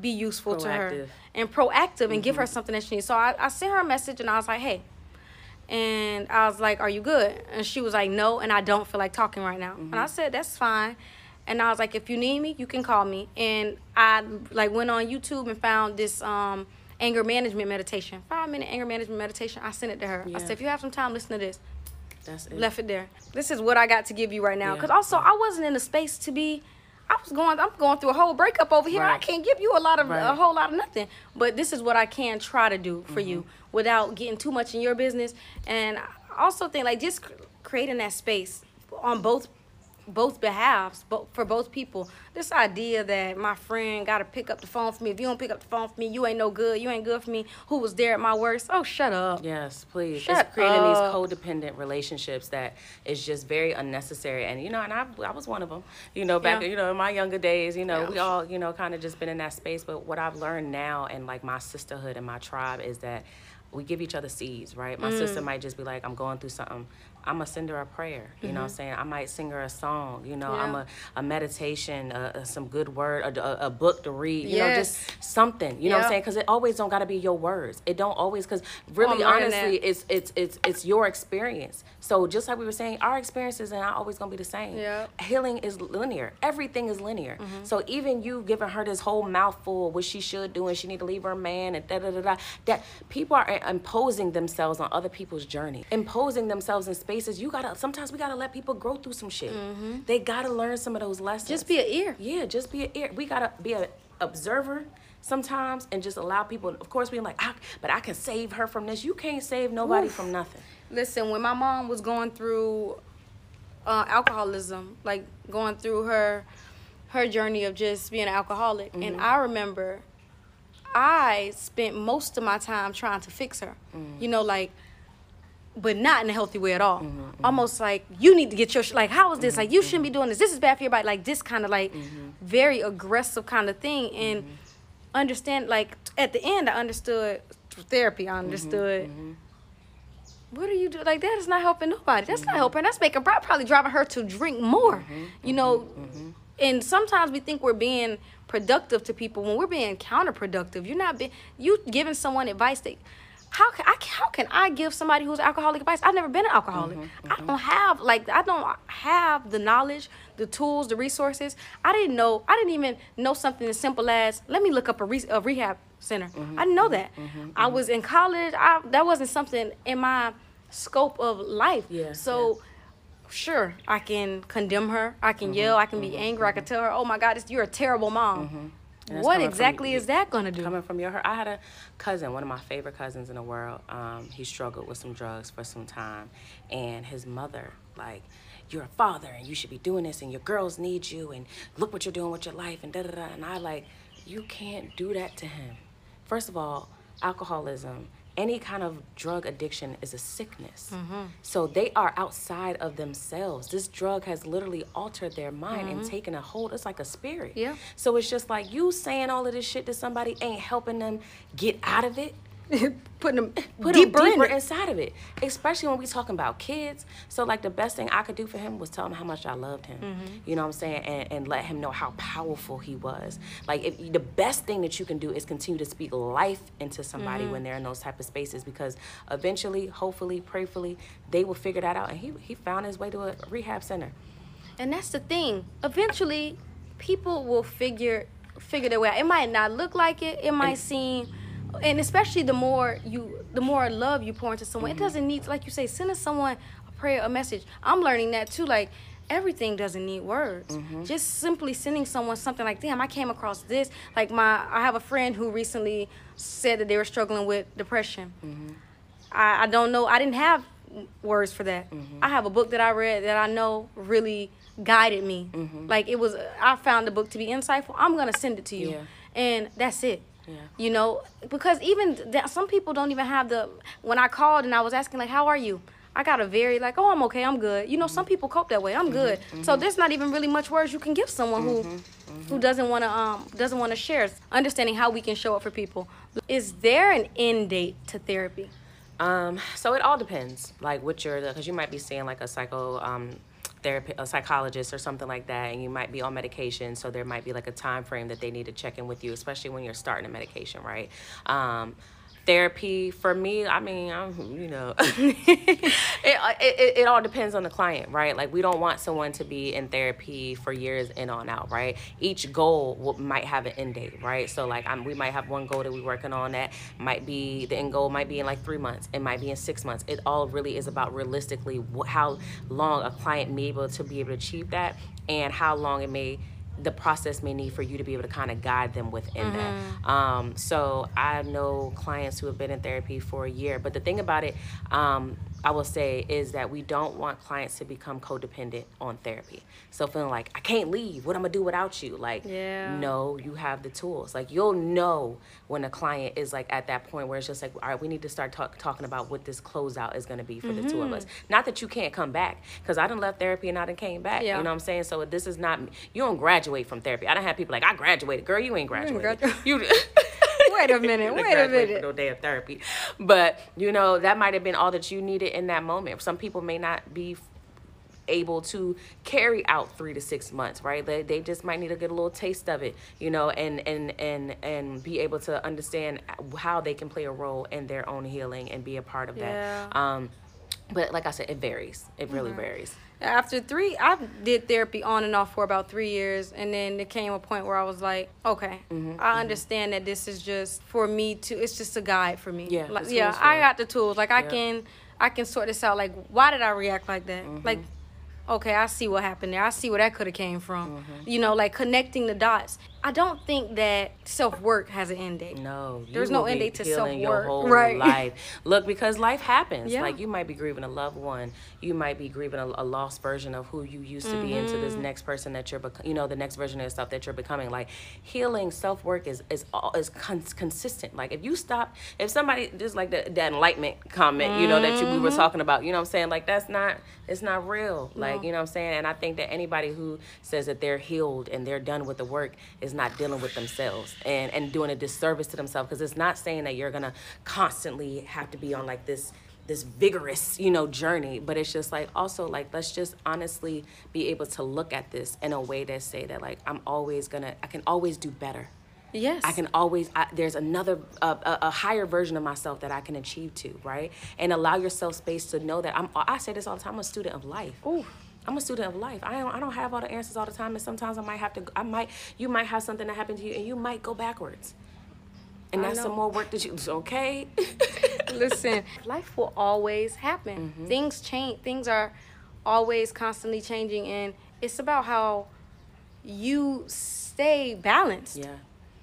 S1: be useful to her
S3: Proactive.
S1: and proactive and give her
S3: Mm-hmm.
S1: something that she needs so I, I sent her a message and I was like hey and I was like, "Are you good?" And she was like, "No," and I don't feel like talking right now. And I said, "That's fine." And I was like, "If you need me, you can call me." And I like went on YouTube and found this um anger management meditation, five minute anger management meditation. I sent it to her. I said, "If you have some time, listen to this."
S3: That's it.
S1: Left it there. This is what I got to give you right now.
S3: Yeah.
S1: Cause also I wasn't in the space to be. I was going. I'm going through a whole breakup over here. I can't give you a lot of a whole lot of nothing. But this is what I can try to do for you
S3: Mm-hmm.
S1: without getting too much in your business. And I also think like just creating that space on both both behalves, both for both people. This idea that my friend got to pick up the phone for me. If you don't pick up the phone for me, you ain't no good. You ain't good for me. Who was there at my worst? Oh, shut up.
S3: Yes, please.
S1: Shut
S3: it's creating
S1: up.
S3: these codependent relationships that is just very unnecessary. And you know, and I, I was one of them. You know, back
S1: Yeah.
S3: you know in my younger days. You know,
S1: Yeah.
S3: we all you know kind of just been in that space. But what I've learned now and like my sisterhood and my tribe is that we give each other seeds, right? My sister
S1: Mm.
S3: might just be like, I'm going through something. I'm gonna send her a prayer. You know what I'm saying? I might sing her a song. You know, I'm
S1: Mm-hmm.
S3: A, a meditation, a, a, some good word, a, book to read. You know, just something. You know what I'm saying? Because it always don't gotta be your words. It don't always, because really,
S1: I'm
S3: honestly, it's it's it's it's your experience. So just like we were saying, our experiences are not always gonna be the same.
S1: Yeah.
S3: Healing is linear. Everything is linear.
S1: Mm-hmm.
S3: So even you giving her this whole mouthful of what she should do and she need to leave her man and da da da da. That people are imposing themselves on other people's journey, imposing themselves in spaces. You gotta sometimes we gotta let people grow through some shit. They gotta learn some of those lessons.
S1: Just be an ear.
S3: Yeah, just be an ear. We gotta be an observer sometimes and just allow people. Of course, being like, I, but I can save her from this. You can't save nobody from nothing.
S1: Listen, when my mom was going through uh, alcoholism, like going through her her journey of just being an alcoholic,
S3: Mm-hmm.
S1: and I remember I spent most of my time trying to fix her.
S3: Mm.
S1: You know, like, but not in a healthy way at all.
S3: Mm-hmm,
S1: Almost like you need to get your sh- like, how is this? Like, you shouldn't be doing this. This is bad for your body. Like this kind of like
S3: Mm-hmm.
S1: very aggressive kind of thing, and understand like at the end, I understood through therapy.
S3: Mm-hmm,
S1: I understood what are you doing? Like that is not helping nobody. That's
S3: Mm-hmm.
S1: not helping. That's making probably driving her to drink more. You know,
S3: mm-hmm.
S1: and sometimes we think we're being productive to people when we're being counterproductive. You're not being you giving someone advice that. How can I? How can I give somebody who's alcoholic advice? I've never been an alcoholic.
S3: Mm-hmm,
S1: I mm-hmm. don't have like I don't have the knowledge, the tools, the resources. I didn't know. I didn't even know something as simple as let me look up a, re- a rehab center.
S3: Mm-hmm,
S1: I didn't know mm-hmm, that. Mm-hmm, I was in college. I that wasn't something in my scope of life.
S3: Yeah,
S1: So, sure, I can condemn her. I
S3: Mm-hmm,
S1: can yell. I can be angry. I can tell her, "Oh my God, you're a terrible mom." What
S3: coming from
S1: exactly is that gonna do?
S3: Coming from your heart. I had a cousin, one of my favorite cousins in the world. Um, he struggled with some drugs for some time, and his mother, like, you're a father and you should be doing this, and your girls need you, and look what you're doing with your life, and da da da. And I like, you can't do that to him. First of all, alcoholism. Any kind of drug addiction is a sickness. Mm-hmm. So they are outside of themselves. This drug has literally altered their mind and mm-hmm. taken a hold. It's like a spirit.
S1: Yeah.
S3: So it's just like you saying all of this shit to somebody ain't helping them get out of it. (laughs)
S1: Putting them
S3: Put
S1: deeper,
S3: them deeper
S1: in
S3: inside of it, especially when we talking about kids. So like the best thing I could do for him was tell him how much I loved him.
S1: Mm-hmm.
S3: You know what I'm saying, and, and let him know how powerful he was. Like if the best thing that you can do is continue to speak life into somebody
S1: Mm-hmm.
S3: when they're in those type of spaces, because eventually, hopefully, prayerfully, they will figure that out. And he he found his way to a rehab center.
S1: And that's the thing. Eventually, people will figure figure their way out. It might not look like it. It might seem, and especially the more you, the more love you pour into someone. It doesn't need, like you say, sending someone a prayer, a message. I'm learning that too. Like everything doesn't need words. Just simply sending someone something like, "Damn, I came across this." Like my, I have a friend who recently said that they were struggling with depression. I, I don't know. I didn't have words for that.
S3: Mm-hmm.
S1: I have a book that I read that I know really guided me.
S3: Mm-hmm.
S1: Like it was, I found the book to be insightful. I'm gonna send it to you,
S3: Yeah.
S1: and that's it.
S3: Yeah.
S1: You know, because even that, some people don't even have the. When I called and I was asking like, "How are you?" I got a very like, "Oh, I'm okay. I'm good." You know,
S3: Mm-hmm.
S1: some people cope that way. I'm good. So there's not even really much words you can give someone who
S3: Mm-hmm.
S1: who doesn't want to um doesn't want to share. Understanding how we can show up for people. Is there an end date to therapy?
S3: Um, so it all depends, like what you're, because you might be seeing like a psycho um, therapy, a psychologist or something like that, and you might be on medication. So there might be like a time frame that they need to check in with you, especially when you're starting a medication, right? Um, therapy for me, I mean, I'm, you know, (laughs) it, it, it all depends on the client, right? Like we don't want someone to be in therapy for years in on out, right? Each goal will, might have an end date, right? So like I'm, we might have one goal that we're working on that might be the end goal might be in like three months, it might be in six months. It all really is about realistically how long a client may be able to be able to achieve that, and how long it may the process may need for you to be able to kind of guide them within that. Um, so I know clients who have been in therapy for a year, but the thing about it, um, I will say, is that we don't want clients to become codependent on therapy. So feeling like I can't leave, what am I'm gonna do without you? Like,
S1: Yeah.
S3: no, you have the tools. Like you'll know when a client is like at that point where it's just like, all right, we need to start talk, talking about what this closeout is gonna be for the two of mm-hmm. us. Not that you can't come back, because I done left therapy and I done came back.
S1: Yeah.
S3: You know what I'm saying? So this is not you don't graduate from therapy. I don't have people like I graduated. Girl, you ain't graduated.
S1: gradu-
S3: You (laughs) (laughs)
S1: Wait a minute, wait a minute.
S3: from day of therapy, but you know that might have been all that you needed in that moment. Some people may not be able to carry out three to six months right they, they just might need to get a little taste of it you know and and and and be able to understand how they can play a role in their own healing and be a part of
S1: Yeah.
S3: that um but like I said, it varies. It really mm-hmm. varies.
S1: After three, I did therapy on and off for about three years, and then there came a point where I was like, okay, mm-hmm, I mm-hmm. understand that this is just for me to. It's just a guide for me.
S3: Yeah,
S1: like, yeah, I got the tools. Like I can, I can sort this out. Like, why did I react like that? Mm-hmm. Like, okay, I see what happened there. I see where that could have came from. Mm-hmm. You know, like connecting the dots. I don't think that self work has an end date.
S3: No,
S1: there's no end date to self work.
S3: Right. Life. Look, because life happens. Yeah. Like you might be grieving a loved one. You might be grieving a, a lost version of who you used to mm-hmm. be into this mm-hmm. next person that you're, bec- you know, the next version of yourself that you're becoming. Like healing, self work is is all is con- consistent. Like if you stop, if somebody just like the, that enlightenment comment, mm-hmm. you know, that you, we were mm-hmm. talking about, you know, what I'm saying like that's not it's not real. Like no. you know, what I'm saying, and I think that anybody who says that they're healed and they're done with the work is not dealing with themselves and and doing a disservice to themselves because it's not saying that you're gonna constantly have to be on like this this vigorous you know journey but it's just like also like let's just honestly be able to look at this in a way that say that like i'm always gonna i can always do better
S1: Yes.
S3: I can always, I, there's another, uh, a, a, higher version of myself that I can achieve to, right? And allow yourself space to know that I'm, I say this all the time, I'm a student of life.
S1: Ooh.
S3: I'm a student of life. I don't, I don't have all the answers all the time, and sometimes I might have to. I might, you might have something that happened to you, and you might go backwards, and that's some more work that you. Okay. (laughs)
S1: Listen, life will always happen. Mm-hmm. Things change. Things are always constantly changing, and it's about how you stay balanced.
S3: Yeah.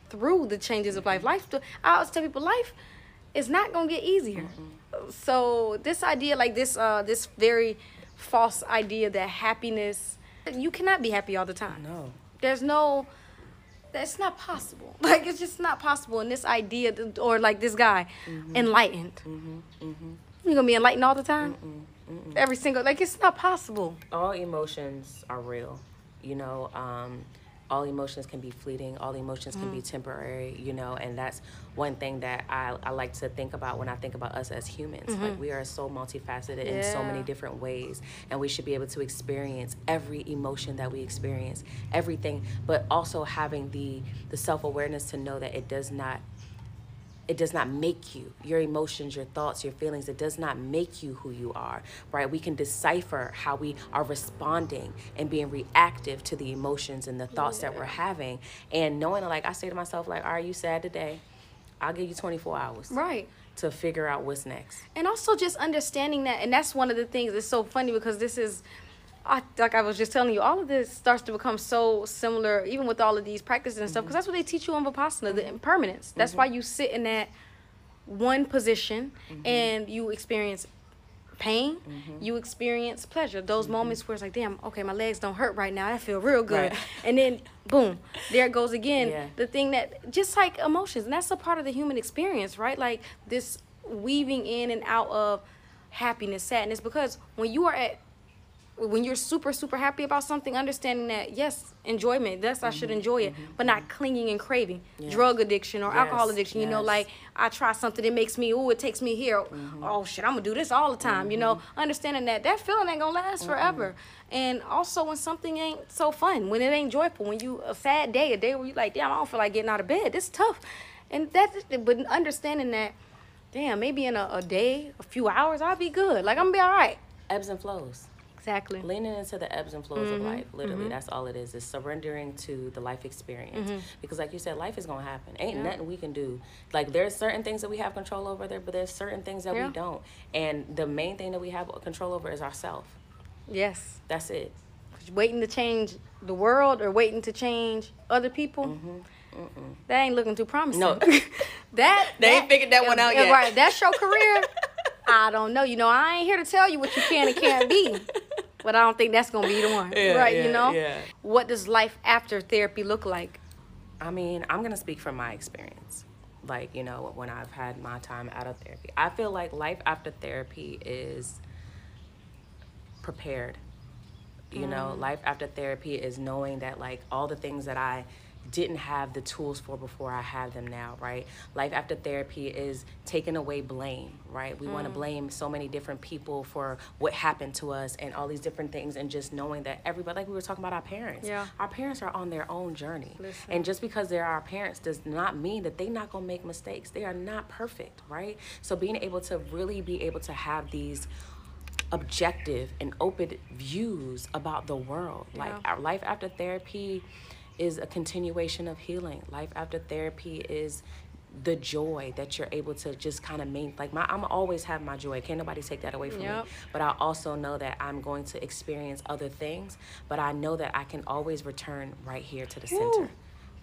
S1: Through the changes of life, life. I always tell people, life is not gonna get easier. Mm-hmm. So this idea, like this, uh, this very false idea that happiness you cannot be happy all the time.
S3: No.
S1: There's no that's not possible. (laughs) Like it's just not possible. And this idea, or like this guy, mm-hmm. enlightened. Mm-hmm. Mm-hmm. You're gonna be enlightened all the time. Every single like it's not possible.
S3: All emotions are real. You know, um, all emotions can be fleeting all emotions can mm. be temporary you know and that's one thing that I, I like to think about when i think about us as humans mm-hmm. like we are so multifaceted yeah. in so many different ways and we should be able to experience every emotion that we experience everything but also having the the self-awareness to know that it does not it does not make you your emotions your thoughts your feelings it does not make you who you are right? We can decipher how we are responding and being reactive to the emotions and the thoughts yeah. that we're having. And knowing like i say to myself like are you sad today? I'll give you 24 hours
S1: right.
S3: to figure out what's next.
S1: And also just understanding that and that's one of the things that's so funny because this is I, like I was just telling you, all of this starts to become so similar, even with all of these practices and stuff, because that's what they teach you in Vipassana, the impermanence. That's mm-hmm. why you sit in that one position mm-hmm. and you experience pain, mm-hmm. you experience pleasure. Those mm-hmm. moments where it's like, damn, okay, my legs don't hurt right now. I feel real good. Right. (laughs) And then, boom, there it goes again. Yeah. The thing that, just like emotions, and that's a part of the human experience, right? Like this weaving in and out of happiness, sadness, because when you are at when you're super super happy about something understanding that yes enjoyment yes mm-hmm, i should mm-hmm, enjoy it mm-hmm, but not mm-hmm. clinging and craving. Yeah. drug addiction or yes, alcohol addiction yes. you know like i try something that makes me oh it takes me here. Mm-hmm. oh shit i'm gonna do this all the time you know. Mm-hmm. understanding that that feeling ain't gonna last forever. And also when something ain't so fun when it ain't joyful when you a sad day a day where you like damn i don't feel like getting out of bed it's tough. And that's but understanding that damn maybe in a, a day a few hours i'll be good. Like i'm gonna be all right.
S3: Ebbs and flows
S1: Exactly.
S3: Leaning into the ebbs and flows mm-hmm. of life. Literally, mm-hmm. that's all it is. Is surrendering to the life experience. Mm-hmm. Because, like you said, life is gonna happen. Ain't yeah. nothing we can do. Like there's certain things that we have control over there, but there's certain things that yeah. we don't. And the main thing that we have control over is ourselves.
S1: Yes.
S3: That's it.
S1: Waiting to change the world or waiting to change other people. Mm-hmm. That ain't looking too promising.
S3: No, (laughs)
S1: that
S3: they ain't figured that one out yet.
S1: Right, that's your career. (laughs) I don't know. You know, I ain't here to tell you what you can and can't be. But I don't think that's gonna be the one, (laughs) yeah, right? Yeah, you know,
S3: yeah.
S1: what does life after therapy look like?
S3: I mean, I'm gonna speak from my experience. Like you know, when I've had my time out of therapy, I feel like life after therapy is prepared. You mm. know, life after therapy is knowing that like all the things that I didn't have the tools for before I have them now, right? Life after therapy is taking away blame, right? We mm. want to blame so many different people for what happened to us and all these different things, and just knowing that everybody, like we were talking about our parents,
S1: yeah.
S3: our parents are on their own journey.
S1: Listen.
S3: And just because they're our parents does not mean that they're not going to make mistakes. They are not perfect, right? So being able to really be able to have these objective and open views about the world. Yeah. Like our life after therapy is a continuation of healing. Life after therapy is the joy that you're able to just kind of maintain like my i'm always have my joy can't nobody take that away from yep. me but i also know that i'm going to experience other things but i know that i can always return right here to the Woo. center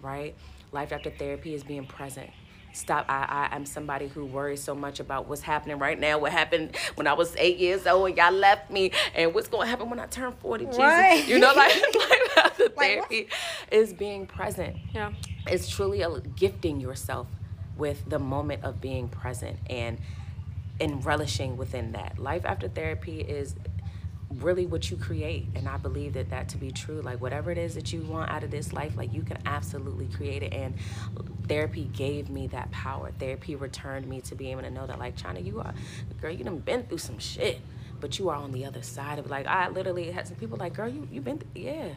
S3: right life after therapy is being present stop I, I am somebody who worries so much about what's happening right now what happened when i was eight years old and y'all left me and what's going to happen when i turn 40 jesus right. you know like, (laughs) like after therapy is being present.
S1: Yeah.
S3: It's truly a, gifting yourself with the moment of being present and and relishing within that. Life after therapy is really what you create and i believe that that to be true. Like whatever it is that you want out of this life like you can absolutely create it and therapy gave me that power. Therapy returned me to be able to know that like Chyna you are girl you done been through some shit but you are on the other side of it. Like I literally had some people like, girl, you you been th- yeah.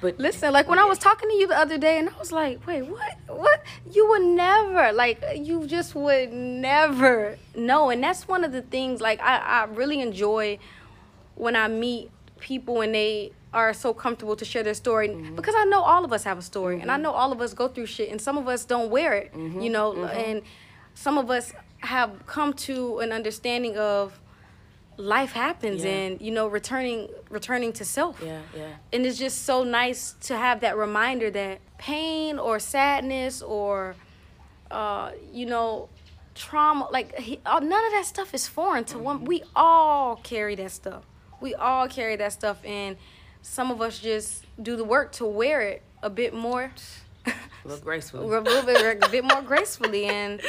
S1: But listen, like when I was talking to you the other day, and I was like, wait, what? What? You would never like you just would never know, and that's one of the things. Like I I really enjoy when I meet people and they are so comfortable to share their story mm-hmm. because I know all of us have a story mm-hmm. and I mm-hmm. know all of us go through shit and some of us don't wear it, mm-hmm. you know, mm-hmm. and some of us have come to an understanding of life happens yeah. and you know returning returning to self
S3: yeah yeah
S1: and it's just so nice to have that reminder that pain or sadness or uh you know trauma like he, uh, none of that stuff is foreign to mm-hmm. one we all carry that stuff we all carry that stuff and some of us just do the work to wear it a bit more
S3: a little gracefully.
S1: bit, a bit more gracefully, and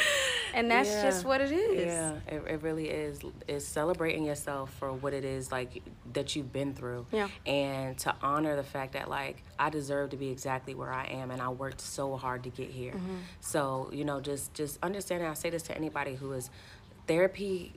S1: and that's yeah. just what it is.
S3: Yeah, it, it really is. Is celebrating yourself for what it is like that you've been through.
S1: Yeah.
S3: And to honor the fact that like I deserve to be exactly where I am, and I worked so hard to get here. Mm-hmm. So you know, just just understanding. I say this to anybody who is therapy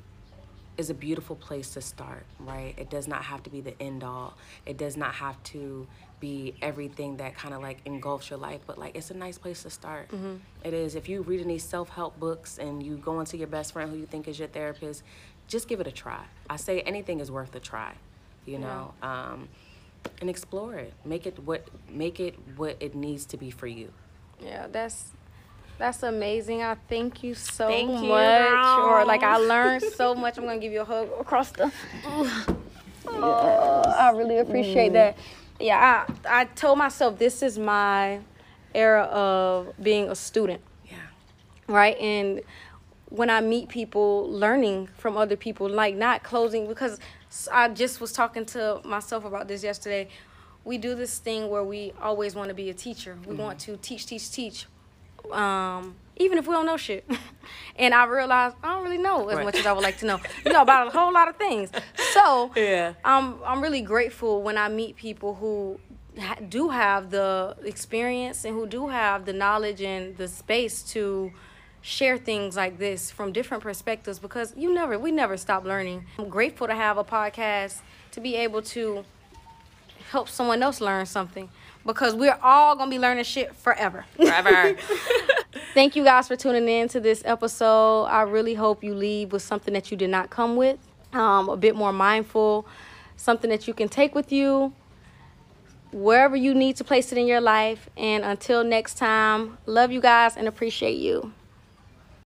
S3: is a beautiful place to start, right? It does not have to be the end all. It does not have to be everything that kind of like engulfs your life, but like it's a nice place to start. Mm-hmm. It is. If you read any self help books and you go into your best friend who you think is your therapist, just give it a try. I say anything is worth a try, you know, yeah. um, and explore it. Make it what make it what it needs to be for you.
S1: Yeah, that's that's amazing. I thank you so
S3: thank
S1: much.
S3: You,
S1: or like I learned so (laughs) much. I'm gonna give you a hug across the. (sighs) Oh, I really appreciate mm. that yeah, I I told myself this is my era of being a student.
S3: Yeah.
S1: Right? And when I meet people, learning from other people, like not closing because I just was talking to myself about this yesterday. We do this thing where we always want to be a teacher. We mm-hmm. want to teach, teach, teach. Um, even if we don't know shit. (laughs) and I realized I don't really know as right. much as I would like to know. You know about a whole lot of things. So (laughs)
S3: yeah,
S1: I'm I'm really grateful when I meet people who ha- do have the experience and who do have the knowledge and the space to share things like this from different perspectives because you never we never stop learning. I'm grateful to have a podcast to be able to help someone else learn something because we're all gonna be learning shit forever.
S3: Forever. (laughs)
S1: Thank you guys for tuning in to this episode. I really hope you leave with something that you did not come with, um, a bit more mindful, something that you can take with you wherever you need to place it in your life. And until next time, love you guys and appreciate you.